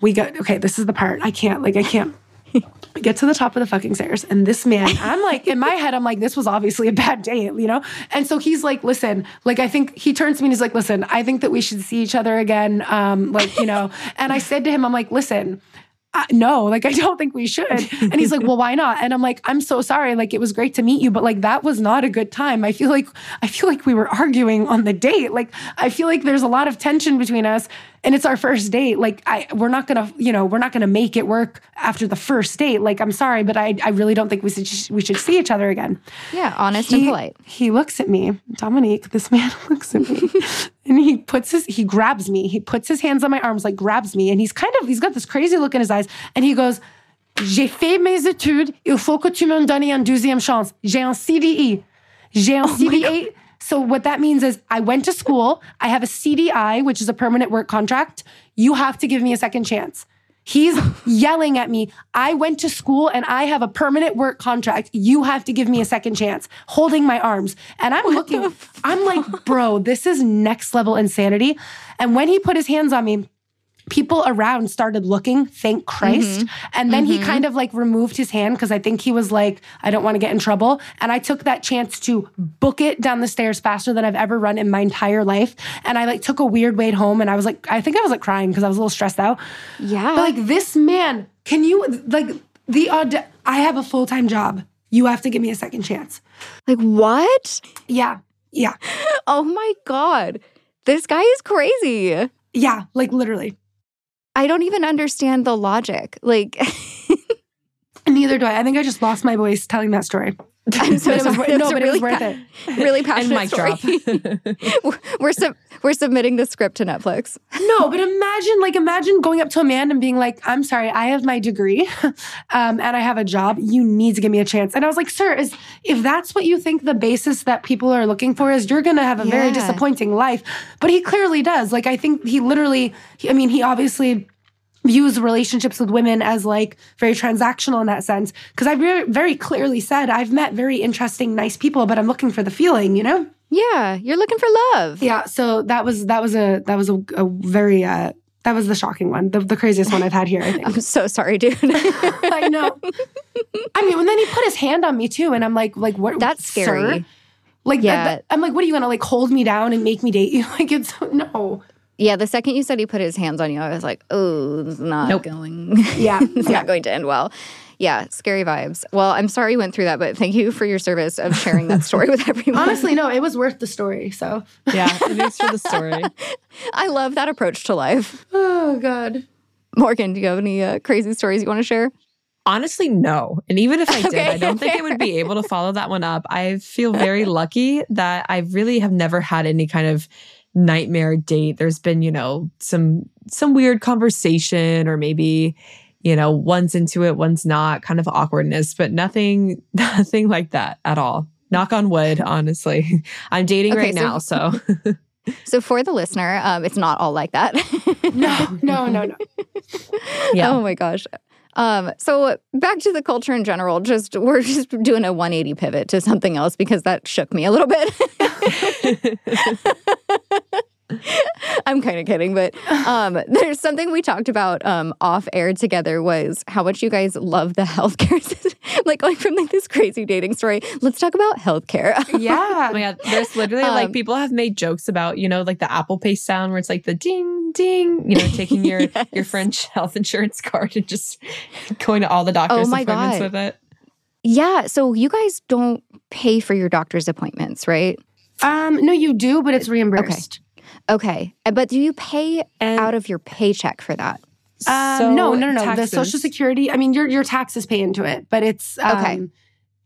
We got okay, this is the part. I can't, like, I can't. We get to the top of the fucking stairs, and this man, I'm like, in my head, I'm like, this was obviously a bad date, you know? And so he's like, listen, like, I think he turns to me and he's like, listen, I think that we should see each other again. Um, like, you know, and I said to him, I'm like, listen, uh, no, like I don't think we should. And he's like, well, why not? And I'm like, I'm so sorry. Like it was great to meet you, but like that was not a good time. I feel like I feel like we were arguing on the date. Like I feel like there's a lot of tension between us and it's our first date. Like I we're not gonna, you know, we're not gonna make it work after the first date. Like I'm sorry, but I I really don't think we should we should see each other again. Yeah. Honest and polite. He looks at me, Dominique. This man looks at me, he puts his he grabs me. He puts his hands on my arms, like grabs me, and he's kind of he's got this crazy look in his eyes, and he goes. J'ai fait mes études. Il faut que tu me donnes une deuxième chance. J'ai un CDE. J'ai un oh CDA. So what that means is I went to school. I have a CDI, which is a permanent work contract. You have to give me a second chance. He's yelling at me. I went to school and I have a permanent work contract. You have to give me a second chance, holding my arms. And I'm looking, I'm like, bro, this is next level insanity. And when he put his hands on me, people around started looking, thank Christ. Mm-hmm. And then he mm-hmm. kind of like removed his hand because I think he was like, I don't want to get in trouble. And I took that chance to book it down the stairs faster than I've ever run in my entire life. And I like took a weird wait home and I was like, I think I was like crying because I was a little stressed out. Yeah. But like this man, can you like the aud- I have a full time job. You have to give me a second chance. like what? Yeah. Yeah. Oh my God. This guy is crazy. Yeah. Like literally. I don't even understand the logic. Like, Neither do I. I think I just lost my voice telling that story. I'm so it was, sorry. It no, was but it was worth pa- it. really And passionate mic story. drop. we're sub- we're submitting the script to Netflix. No, but imagine, like, imagine going up to a man and being like, "I'm sorry, I have my degree, um, and I have a job. You need to give me a chance." And I was like, "Sir, is if that's what you think the basis that people are looking for is, you're gonna have a very disappointing life." But he clearly does. Like, I think he literally. He, I mean, he obviously views relationships with women as like very transactional in that sense. Because I very, very clearly said I've met very interesting, nice people, but I'm looking for the feeling. You know. Yeah, you're looking for love. Yeah, so that was that was a that was a, a very uh that was the shocking one, the, the craziest one I've had here. I think. I'm so sorry, dude. I know. I mean, and then he put his hand on me too, and I'm like, like what? That's scary. sir? Like, Yeah. that- I'm like, what are you gonna like hold me down and make me date you? Like, it's no. Yeah, the second you said he put his hands on you, I was like, oh, this is not Nope. going. Yeah, it's yeah. not going to end well. Yeah, scary vibes. Well, I'm sorry you went through that, but thank you for your service of sharing that story with everyone. Honestly, no, it was worth the story. So, Yeah, it is for the story. I love that approach to life. oh god. Morgan, do you have any uh, crazy stories you want to share? Honestly, no. And even if I did, Okay, I don't think I would be able to follow that one up. I feel very lucky that I really have never had any kind of nightmare date. There's been, you know, some some weird conversation or maybe, you know, one's into it, one's not, kind of awkwardness, but nothing nothing like that at all. Knock on wood, honestly. I'm dating Okay, right so- now, so So, for the listener, um, it's not all like that. No, no, no, no. yeah. Oh my gosh. Um, so back to the culture in general. Just we're just doing a 180 pivot to something else because that shook me a little bit. I'm kind of kidding, but um, there's something we talked about um, off air together was how much you guys love the healthcare system. like going from like this crazy dating story. Let's talk about healthcare. Yeah. Oh my god, there's literally Um, like people have made jokes about, you know, like the Apple Pay sound where it's like the ding ding, you know, taking your your French health insurance card and just going to all the doctor's Oh my appointments God. with it. yeah. So you guys don't pay for your doctor's appointments, right? Um, no, you do, but it's reimbursed. Okay. Uh, But do you pay And out of your paycheck for that? Um, so no, no, no, no. The Social Security. I mean, your your taxes pay into it, but it's um, Okay.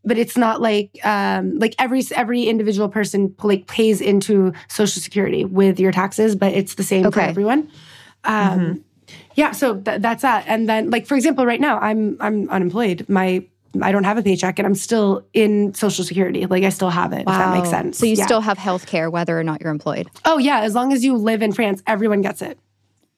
But it's not like um, like every every individual person like pays into Social Security with your taxes, but it's the same for everyone. Um, Yeah, so th- that's that. And then, like for example, right now I'm I'm unemployed. My I don't have a paycheck, and I'm still in Social Security. Like I still have it. If that makes sense. So you Yeah. still have health care whether or not you're employed. Oh yeah, as long as you live in France, everyone gets it.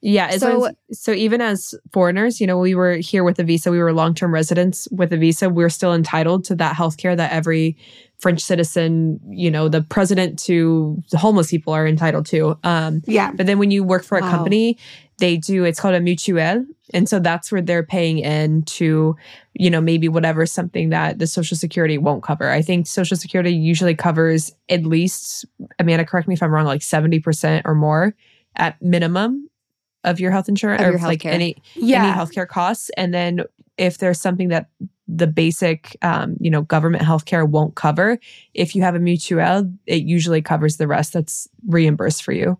Yeah. as So- as- so even as foreigners, you know, we were here with a visa, we were long term residents with a visa. We're still entitled to that health care that every French citizen, you know, the president to the homeless people are entitled to. Um, Yeah. But then when you work for a Wow. company, they do it's called a mutuelle. And so that's where they're paying in to, you know, maybe whatever something that the Social Security won't cover. I think Social Security usually covers at least, Amanda, correct me if I'm wrong, like 70% or more at minimum of your health insurance Of or like any Yeah. any healthcare costs. And then if there's something that the basic, um, you know, government healthcare won't cover, if you have a mutuelle, it usually covers the rest. That's reimbursed for you.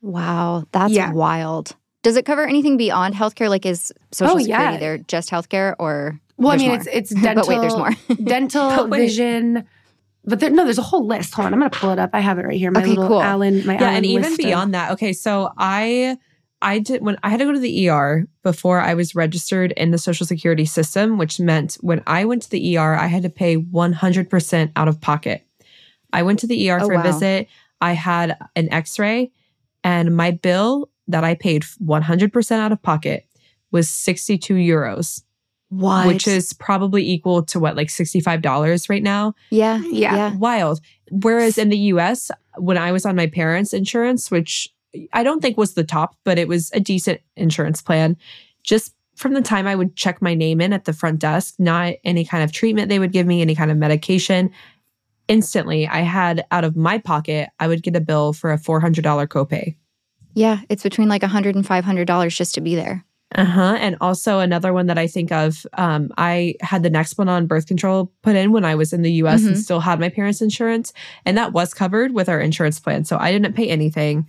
Wow, that's Yeah. wild. Does it cover anything beyond healthcare? Like, is Social Oh, Security yeah. there just healthcare, or Well, I mean, more. it's it's dental. but wait, there's more. dental, But vision. But there, no, there's a whole list. Hold on, I'm gonna pull it up. I have it right here. My Okay, little cool. Alan, my yeah Alan and even list of- beyond that okay so i i did when i had to go to the er before i was registered in the social security system which meant when i went to the er i had to pay 100% out of pocket i went to the er Oh, for wow. a visit i had an x-ray and my bill that i paid 100% out of pocket was 62 euros what? which is probably equal to what like $65 right now yeah, Yeah. yeah. wild. Whereas in the US, when I was on my parents' insurance, which I don't think was the top, but it was a decent insurance plan, just from the time I would check my name in at the front desk, not any kind of treatment they would give me, any kind of medication, instantly I had out of my pocket, I would get a bill for a $400 copay. Yeah, it's between like a hundred and five hundred dollars just to be there. Uh huh. And also another one that I think of, um, I had the Nexplanon birth control put in when I was in the US and Mhm. still had my parents' insurance. And that was covered with our insurance plan. So I didn't pay anything,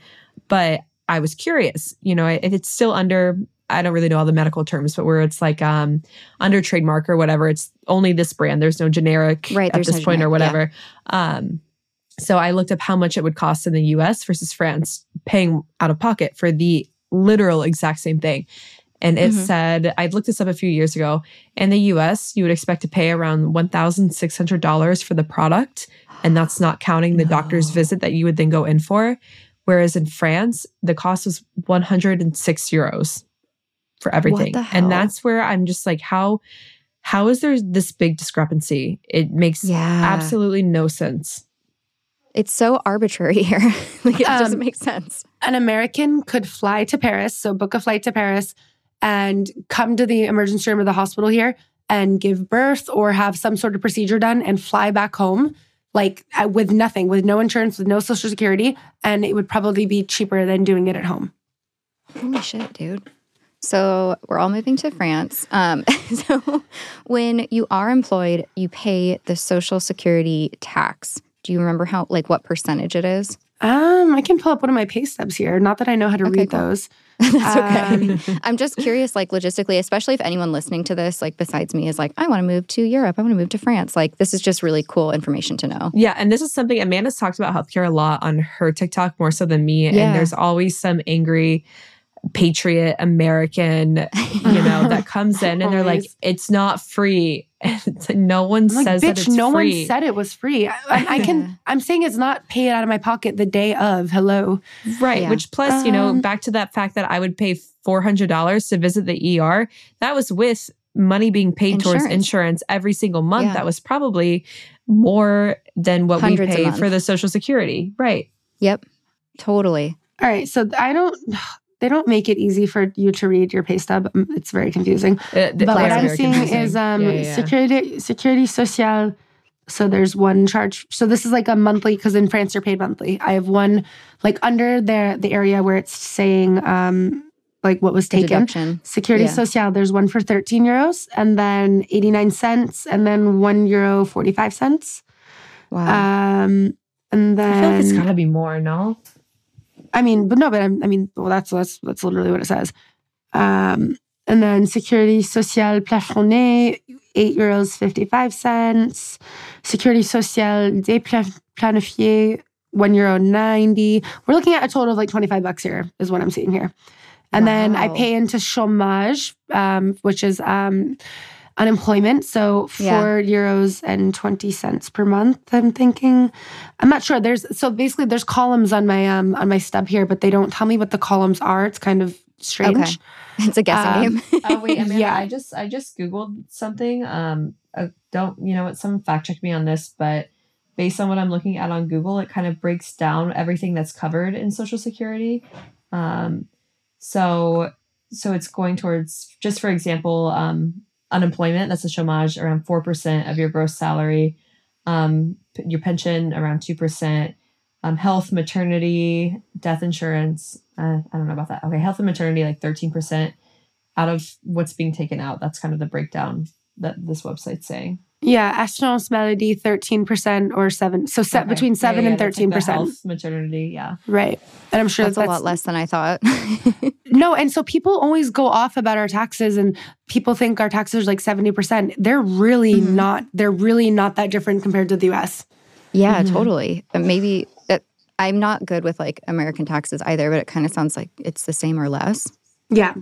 but I was curious, you know, if it's still under, I don't really know all the medical terms, but where it's like um, under trademark or whatever, it's only this brand. There's no generic Right, at this no point or generic, yeah. whatever. Um, so I looked up how much it would cost in the US versus France paying out of pocket for the literal exact same thing. And it Mhm. said, I looked this up a few years ago. In the US, you would expect to pay around $1,600 for the product. And that's not counting the doctor's visit that you would then go in for. Whereas in France, the cost was 106 euros for everything. And that's where I'm just like, how how is there this big discrepancy? It makes Yeah, absolutely no sense. It's so arbitrary here. like it doesn't Um, make sense. an American could fly to Paris, so book a flight to Paris and come to the emergency room of the hospital here and give birth or have some sort of procedure done and fly back home like uh, with nothing, with no insurance, with no social security, and it would probably be cheaper than doing it at home. Holy shit, dude. So we're all moving to France. Um, so when you are employed, you pay the social security tax. Do you remember how, like, what percentage it is? Um, I can pull up one of my pay stubs here. Not that I know how to Okay, read cool. those. That's okay. Um, I'm just curious, like, logistically, especially if anyone listening to this, like, besides me, is like, I want to move to Europe. I want to move to France. Like, this is just really cool information to know. Yeah, and this is something Amanda's talked about healthcare a lot on her TikTok more so than me. Yeah. And there's always some angry patriot American, you know, that comes in and they're like, it's not free. And it's like, no one I'm like, says that bitch, it's no free. one said it was free. I, I, I Yeah. can. I'm saying it's not paid out of my pocket the day of. Hello. Right. Yeah. Which plus, you know, Um, back to that fact that I would pay $400 to visit the ER, that was with money being paid towards Insurance. insurance every single month. Yeah. That was probably more than what Hundreds we pay month. for the Social Security. Right. Yep, totally. All right. So I don't. They don't make it easy for you to read your pay stub. Um, It's very confusing. Uh, But what I'm seeing confusing. is um Yeah, yeah, security security social. So there's one charge. So this is like a monthly because in France you're paid monthly. I have one like under the the area where it's saying um like what was taken. Security Yeah. social. There's one for 13 euros and then 89 cents and then one euro 45 cents. Wow. Um and then I feel like it's got to be more, no? I mean, but no, but I'm, I mean, well, that's that's that's literally what it says. Um, and then Security Sociale Plafonné, eight euros fifty five cents. Security Sociale Déplafonné, one euro ninety. We're looking at a total of like twenty five bucks here, is what I'm seeing here. And then I pay into chômage, um, which is um, unemployment. So four Yeah. euros and twenty cents per month. I'm thinking. I'm not sure. There's so basically there's columns on my um on my stub here, but they don't tell me what the columns are. It's kind of strange. Okay. it's a guessing um, game. Oh wait, Amanda, Yeah. I just I just googled something. Um, uh, don't you know what? Someone fact check me on this, but based on what I'm looking at on Google, it kind of breaks down everything that's covered in Social Security. Um, so so it's going towards just for example, um, unemployment. That's a chômage around four percent of your gross salary. Um, your pension around two percent. Um, health, maternity, death insurance. Uh, I don't know about that. Okay, health and maternity like thirteen percent out of what's being taken out. That's kind of the breakdown that this website's saying. Yeah, assurance maladie, thirteen percent or seven. So set Okay. between seven yeah, and that's like thirteen the percent. health, maternity, yeah. Right. And I'm sure That's that a lot less than I thought. No, and so people always go off about our taxes and people think our taxes are like 70%. They're really Mhm. not. They're really not that different compared to the US. yeah, Mm-hmm. Mhm. totally. Maybe uh, I'm not good with like American taxes either, but it kind of sounds like it's the same or less. Yeah.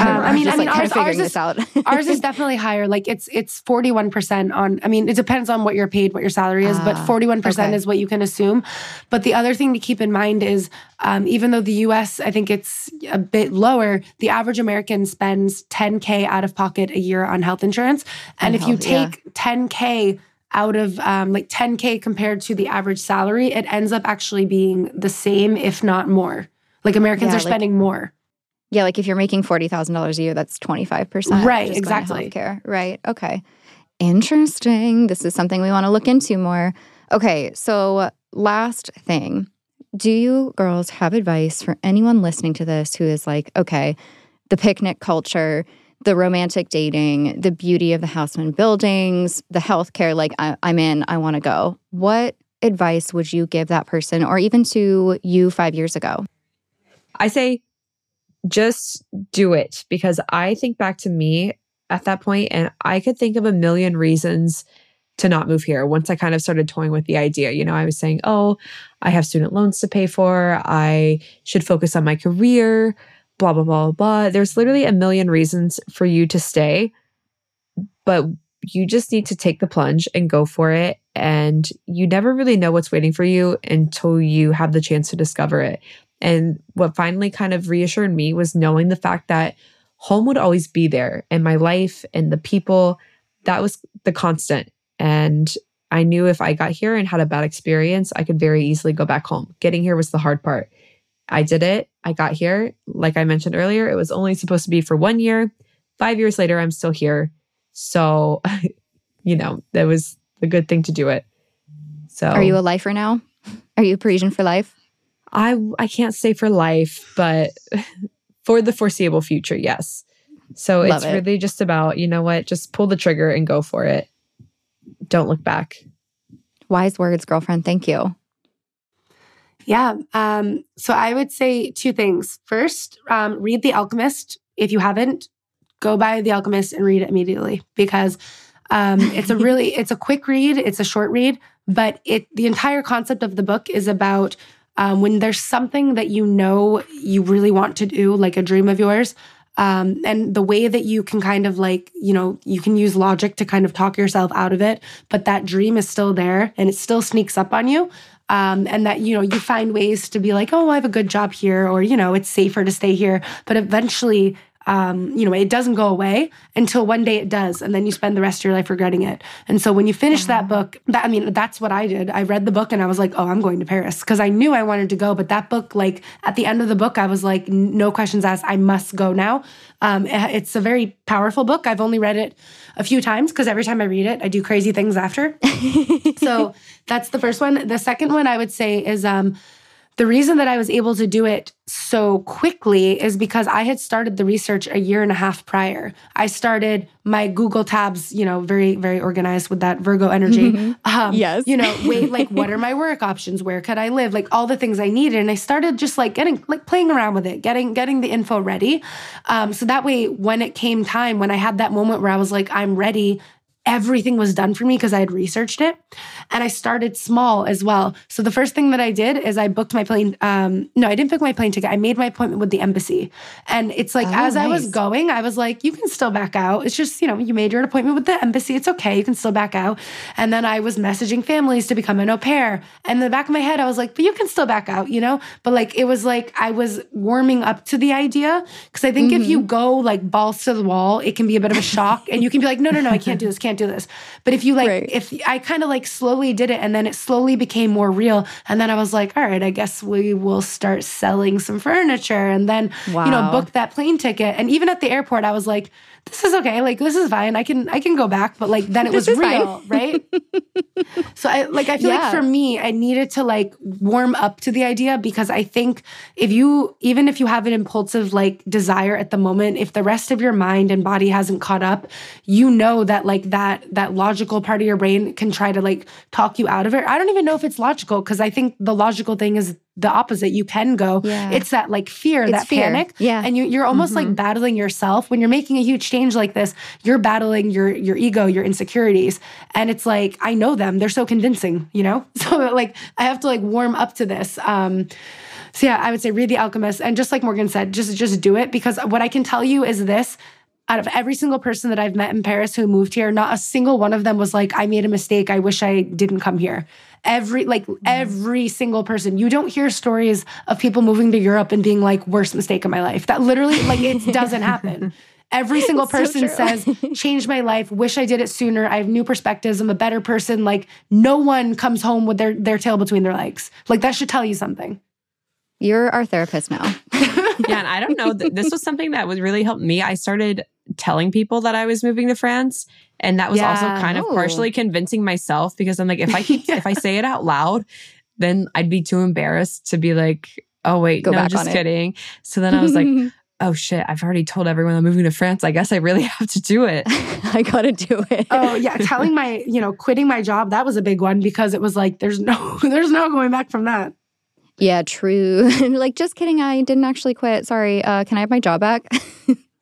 Um, I mean, I mean, like, ours, ours is out. ours is definitely higher. Like it's it's forty one percent on. I mean, it depends on what you're paid, what your salary is, but Ah, forty one percent is what you can assume. But the other thing to keep in mind is, um, even though the U.S. I think it's a bit lower, the average American spends ten k out of pocket a year on health insurance, and if you health, yeah. take ten k out of um, like 10k compared to the average salary it ends up actually being the same if not more like americans Yeah, are like- spending more yeah, like if you're making forty thousand dollars a year, that's twenty five percent. Right, exactly. Healthcare. Right. Okay. Interesting. This is something we want to look into more. Okay. So last thing, do you girls have advice for anyone listening to this who is like, okay, the picnic culture, the romantic dating, the beauty of the Haussmann buildings, the healthcare, like I, I'm in, I want to go. What advice would you give that person or even to you five years ago? I say just do it because I think back to me at that point and I could think of a million reasons to not move here once I kind of started toying with the idea. You know, I was saying, oh, I have student loans to pay for. I should focus on my career, blah, blah, blah, blah. There's literally a million reasons for you to stay, but you just need to take the plunge and go for it. And you never really know what's waiting for you until you have the chance to discover it. And what finally kind of reassured me was knowing the fact that home would always be there and my life and the people. That was the constant. And I knew if I got here and had a bad experience, I could very easily go back home. Getting here was the hard part. I did it. I got here. Like I mentioned earlier, it was only supposed to be for one year. Five years later, I'm still here. So, you know, that was the good thing to do it. So Are you a lifer now? Are you Parisian for life? I I can't say for life, but for the foreseeable future, yes. So Love it's it. really just about, you know what, just pull the trigger and go for it. Don't look back. Wise words, girlfriend. Thank you. Yeah. Um, so I would say two things. First, um, read The Alchemist. If you haven't, go buy The Alchemist and read it immediately because um, it's a really it's a quick read. It's a short read, but it the entire concept of the book is about um, when there's something that you know you really want to do, like a dream of yours. Um, and the way that you can kind of like, you know, you can use logic to kind of talk yourself out of it, but that dream is still there and it still sneaks up on you um, and that you know you find ways to be like oh i have a good job here or you know it's safer to stay here but eventually um, you know it doesn't go away until one day it does and then you spend the rest of your life regretting it. And so when you finish that book that i mean that's what i did. I read the book and i was like oh i'm going to paris. Because i knew i wanted to go but that book like at the end of the book i was like no questions asked. I must go now. Um, it- it's a very powerful book. I've only read it a few times because every time i read it i do crazy things after. So that's the first one. The second one I would say is um, the reason that I was able to do it so quickly is because I had started the research a year and a half prior. I started my Google tabs, you know, very, very organized with that Virgo energy. Um, Yes. You know, wait, like, what are my work options? Where could I live? Like all the things I needed. And I started just like getting, like playing around with it, getting, getting the info ready. Um, so that way, when it came time, when I had that moment where I was like, I'm ready everything was done for me because I had researched it. And I started small as well. So the first thing that I did is I booked my plane. Um, no, I didn't book my plane ticket. I made my appointment with the embassy. And it's like, Oh, as I was going, I was like, you can still back out. It's just, you know, you made your appointment with the embassy. It's okay. You can still back out. And then I was messaging families to become an au pair. And in the back of my head, I was like, but you can still back out, you know? But like, it was like I was warming up to the idea. Cause I think if you Mm-hmm. go like balls to the wall, it can be a bit of a shock and you can be like, no, no, no, I can't do this, can't do this. But if you like, Right. if I kind of like slowly did it and then it slowly became more real. And then I was like, all right, I guess we will start selling some furniture and then, you know, book that plane ticket. And even at the airport, I was like, this is okay. Like, this is fine. I can, I can go back. But like, then it was This is fine. real, right? So I like I feel Yeah. like for me, I needed to like warm up to the idea because I think if you even if you have an impulsive like desire at the moment, if the rest of your mind and body hasn't caught up, you know that like that that logical part of your brain can try to like talk you out of it. I don't even know if it's logical because I think the logical thing is the opposite. You can go. Yeah. It's that like fear, It's that fear. panic. Yeah. And you you're almost like battling yourself when you're making a huge change like this. You're battling your your ego, your insecurities, and it's like I know them. They're so convincing, you know. So like I have to like warm up to this. Um, so yeah, I would say read The Alchemist, and just like Morgan said, just just do it because what I can tell you is this. Out of every single person that I've met in Paris who moved here, not a single one of them was like, I made a mistake. I wish I didn't come here. Every, like, mm-hmm. every single person. You don't hear stories of people moving to Europe and being like, worst mistake of my life. That literally, like, it doesn't happen. Every single person true. says, changed my life, wish I did it sooner. I have new perspectives. I'm a better person. Like, no one comes home with their, their tail between their legs. Like, that should tell you something. You're our therapist now. yeah, and I don't know. th- This was something that would really help me. I started telling people that I was moving to France, and that was also Yeah. kind of Oh. partially convincing myself because I'm like, if I keep, Yeah. if I say it out loud, then I'd be too embarrassed to be like, oh wait, Go no, back just on it. kidding. So then I was like, oh shit, I've already told everyone I'm moving to France. I guess I really have to do it. I gotta do it. Oh yeah, telling my, you know, quitting my job, that was a big one because it was like there's no there's no going back from that. Yeah, true. like, just kidding. I didn't actually quit. Sorry. Uh, can I have my job back?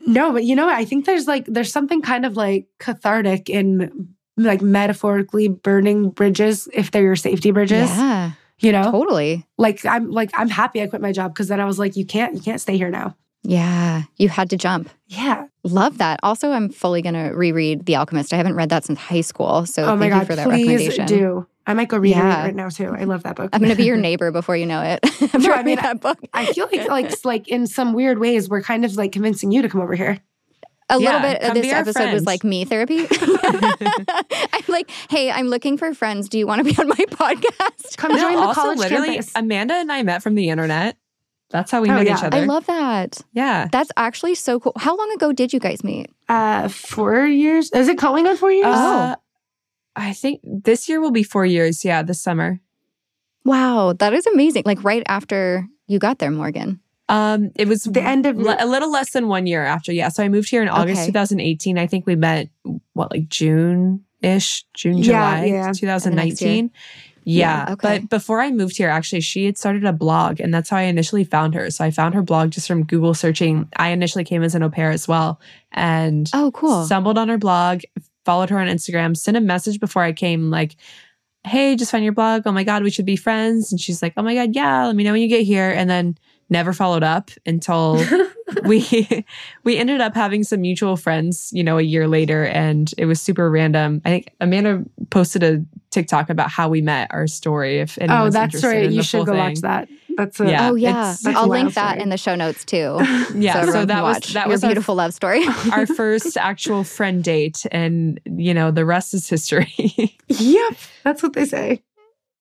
No, but you know, what? I think there's like there's something kind of like cathartic in like metaphorically burning bridges if they're your safety bridges. yeah, You know? totally. Like I'm like I'm happy I quit my job because then I was like, you can't you can't stay here now. Yeah, you had to jump. Yeah. Love that. Also, I'm fully gonna reread The Alchemist. I haven't read that since high school, so oh my thank you god, for that please recommendation. do. I might go read Yeah. it right now too. I love that book. I'm gonna be your neighbor before you know it. After No, I I read mean, that book. I feel like like like in some weird ways we're kind of like convincing you to come over here. A Yeah, little bit of this be our episode was like me therapy. I'm like, hey, I'm looking for friends. Do you want to be on my podcast? Come No, join the also, college literally, campus. Amanda and I met from the internet. That's how we Oh, met yeah. each other. I love that. yeah. That's actually so cool. How long ago did you guys meet? Uh, four years? Is it going on four years? Uh, I think this year will be four years. Yeah, this summer. Wow, that is amazing. Like right after you got there, Morgan. Um, it was The end of le- a little less than one year after. Yeah, so I moved here in August Okay. 2018. I think we met what like June ish, June, Yeah, July, yeah. 2019. Yeah, Yeah, okay. but before I moved here, actually, she had started a blog, and that's how I initially found her. So I found her blog just from Google searching. I initially came as an au pair as well, and Oh, cool. stumbled on her blog, followed her on Instagram, sent a message before I came, like, "Hey, just found your blog. Oh my god, we should be friends." And she's like, "Oh my god, yeah. Let me know when you get here." And then never followed up until we we ended up having some mutual friends, you know, a year later, and it was super random. I think Amanda posted a TikTok about how we met, our story. If Oh, anyone's that's interested right. You should go thing. watch that. That's a, Yeah. oh yeah, it's- That's I'll link wild that in the show notes too. Yeah, so, everyone can that was that your was our beautiful love story. our first actual friend date, and you know the rest is history. Yep. That's what they say.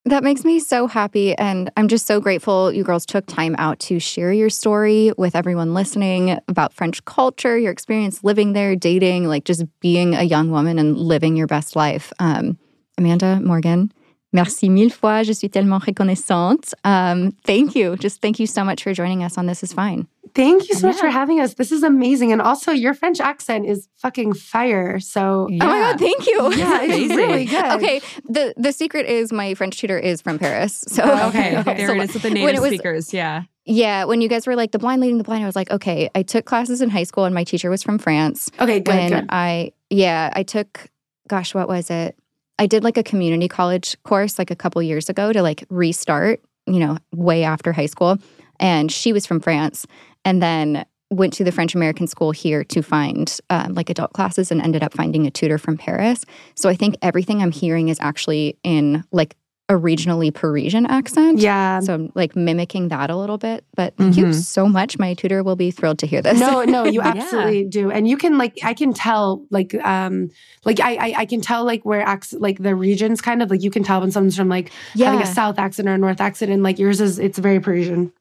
That makes me so happy. And I'm just so grateful you girls took time out to share your story with everyone listening about French culture, your experience living there, dating, like just being a young woman and living your best life. Um, Amanda, Morgan, merci mille fois. Je suis tellement reconnaissante. Um, thank you. Just thank you so much for joining us on This Is Fine. Thank you so much for having us. This is amazing. And also, your French accent is fucking fire. So, Oh my God, thank you. yeah, it's Amazing. really good. Okay, the the secret is my French tutor is from Paris. So Oh, Okay, Okay, there So it is with the when native was- speakers. Yeah. Yeah, when you guys were like the blind leading the blind, I was like, okay, I took classes in high school and my teacher was from France. Okay, good, when good. I, yeah, I took, gosh, what was it? I did like a community college course like a couple years ago to like restart, you know, way after high school. And she was from France and then went to the French American school here to find um, like adult classes and ended up finding a tutor from Paris. So I think everything I'm hearing is actually in like a regionally Parisian accent. Yeah. So I'm like mimicking that a little bit. But thank you Mhm. so much. My tutor will be thrilled to hear this. no, no, you Yeah. absolutely do, and you can like I can tell like um like I I, I can tell like where acc- like the regions kind of like you can tell when someone's from like having a south accent or a north accent, and like yours is it's very Parisian.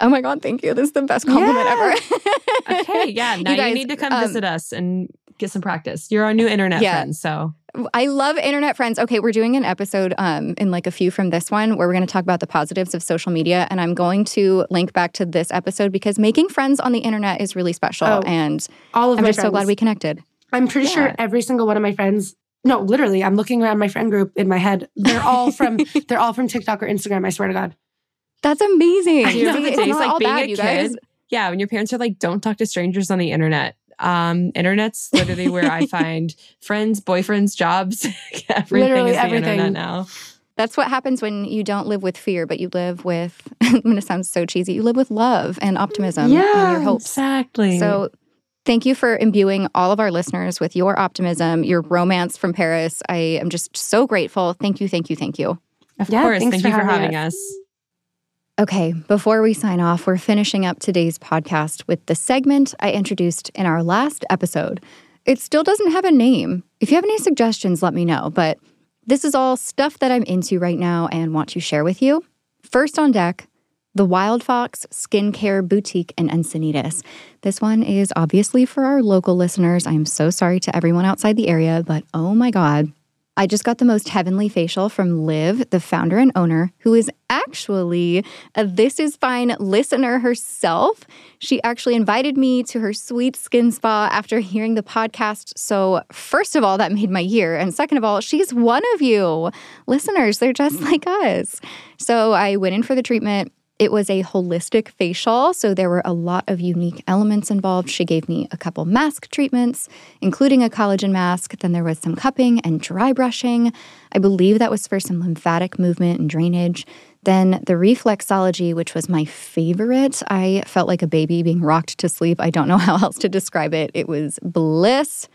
Oh my God, thank you. This is the best compliment Yeah. ever. Okay. Yeah. Now you, guys, need to come um, visit us and get some practice. You're our new internet Yeah. friend. So I love internet friends. Okay, we're doing an episode um, in like a few from this one where we're going to talk about the positives of social media. And I'm going to link back to this episode because making friends on the internet is really special. Oh, and All of I'm my just so glad we connected. I'm pretty sure every single one of my friends. No, literally, I'm looking around my friend group in my head. They're all from they're all from TikTok or Instagram. I swear to God. That's amazing. At the end See, it's it's not like all being bad, a you kid. guys. Yeah, when your parents are like, don't talk to strangers on the internet. Um, internet's literally where I find friends, boyfriends, jobs. everything Literally is the everything. internet now. That's what happens when you don't live with fear, but you live with, I'm going to sound so cheesy, you live with love and optimism and Yeah, your hopes. Exactly. So thank you for imbuing all of our listeners with your optimism, your romance from Paris. I am just so grateful. Thank you, thank you, thank you. of Yeah, course, thank for you for having having us. Okay, before we sign off, we're finishing up today's podcast with the segment I introduced in our last episode. It still doesn't have a name. If you have any suggestions, let me know. But this is all stuff that I'm into right now and want to share with you. First on deck, the Wild Fox Skincare Boutique in Encinitas. This one is obviously for our local listeners. I'm so sorry to everyone outside the area, but oh my God. I just got the most heavenly facial from Liv, the founder and owner, who is actually a This Is Fine listener herself. She actually invited me to her sweet skin spa after hearing the podcast. So, first of all, that made my year. And second of all, she's one of you listeners. They're just like us. So, I went in for the treatment. It was a holistic facial, so there were a lot of unique elements involved. She gave me a couple mask treatments, including a collagen mask. Then there was some cupping and dry brushing. I believe that was for some lymphatic movement and drainage. Then the reflexology, which was my favorite. I felt like a baby being rocked to sleep. I don't know how else to describe it. It was bliss.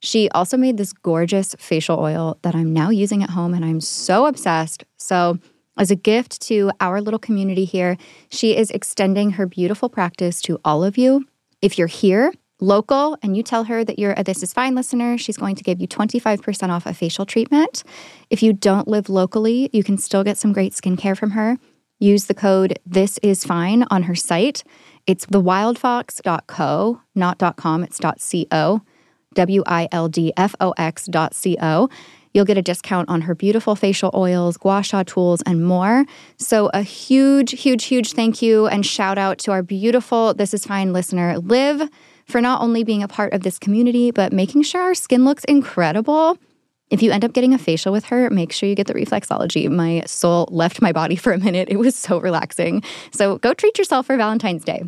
She also made this gorgeous facial oil that I'm now using at home, and I'm so obsessed. So, as a gift to our little community here, she is extending her beautiful practice to all of you. If you're here, local, and you tell her that you're a This Is Fine listener, she's going to give you 25% off a facial treatment. If you don't live locally, you can still get some great skincare from her. Use the code This Is Fine on her site. It's thewildfox.co, not .com, it's .co. W I L D F O X dot C O. You'll get a discount on her beautiful facial oils, gua sha tools, and more. So, a huge, huge, huge thank you and shout out to our beautiful This Is Fine listener, Liv, for not only being a part of this community, but making sure our skin looks incredible. If you end up getting a facial with her, make sure you get the reflexology. My soul left my body for a minute. It was so relaxing. So, go treat yourself for Valentine's Day.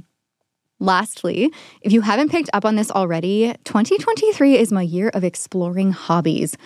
Lastly, if you haven't picked up on this already, 2023 is my year of exploring hobbies.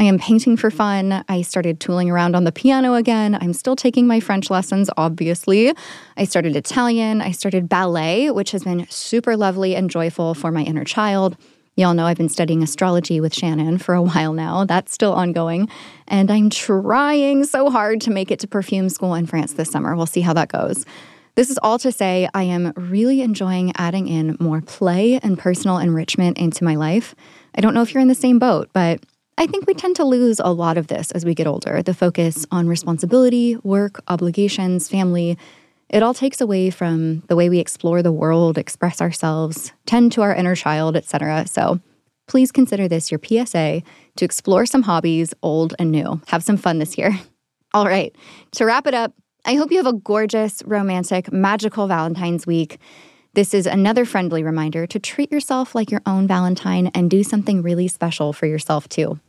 I am painting for fun. I started tooling around on the piano again. I'm still taking my French lessons, obviously. I started Italian. I started ballet, which has been super lovely and joyful for my inner child. Y'all know I've been studying astrology with Shannon for a while now. That's still ongoing. And I'm trying so hard to make it to perfume school in France this summer. We'll see how that goes. This is all to say, I am really enjoying adding in more play and personal enrichment into my life. I don't know if you're in the same boat, but I think we tend to lose a lot of this as we get older the focus on responsibility, work, obligations, family. It all takes away from the way we explore the world, express ourselves, tend to our inner child, etc. So please consider this your PSA to explore some hobbies, old and new. Have some fun this year. All right, to wrap it up, I hope you have a gorgeous, romantic, magical Valentine's week. This is another friendly reminder to treat yourself like your own Valentine and do something really special for yourself too.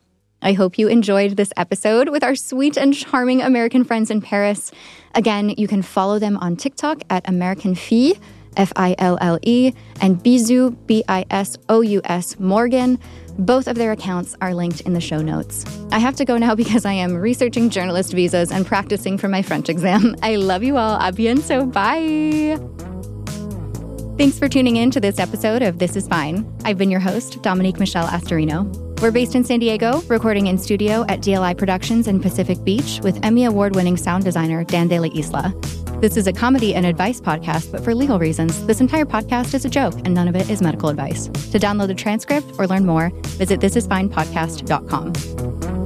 I hope you enjoyed this episode with our sweet and charming American friends in Paris. Again, you can follow them on TikTok at American Fille, F I L L E, and Bisou, B I S O U S Morgan. Both of their accounts are linked in the show notes. I have to go now because I am researching journalist visas and practicing for my French exam. I love you all. A bientôt. Bye. Thanks for tuning in to this episode of This Is Fine. I've been your host, Dominique Michelle Astorino. We're based in San Diego, recording in studio at DLI Productions in Pacific Beach with Emmy Award winning sound designer Dan De La Isla. This is a comedy and advice podcast, but for legal reasons, this entire podcast is a joke and none of it is medical advice. To download the transcript or learn more, visit thisisfinepodcast.com.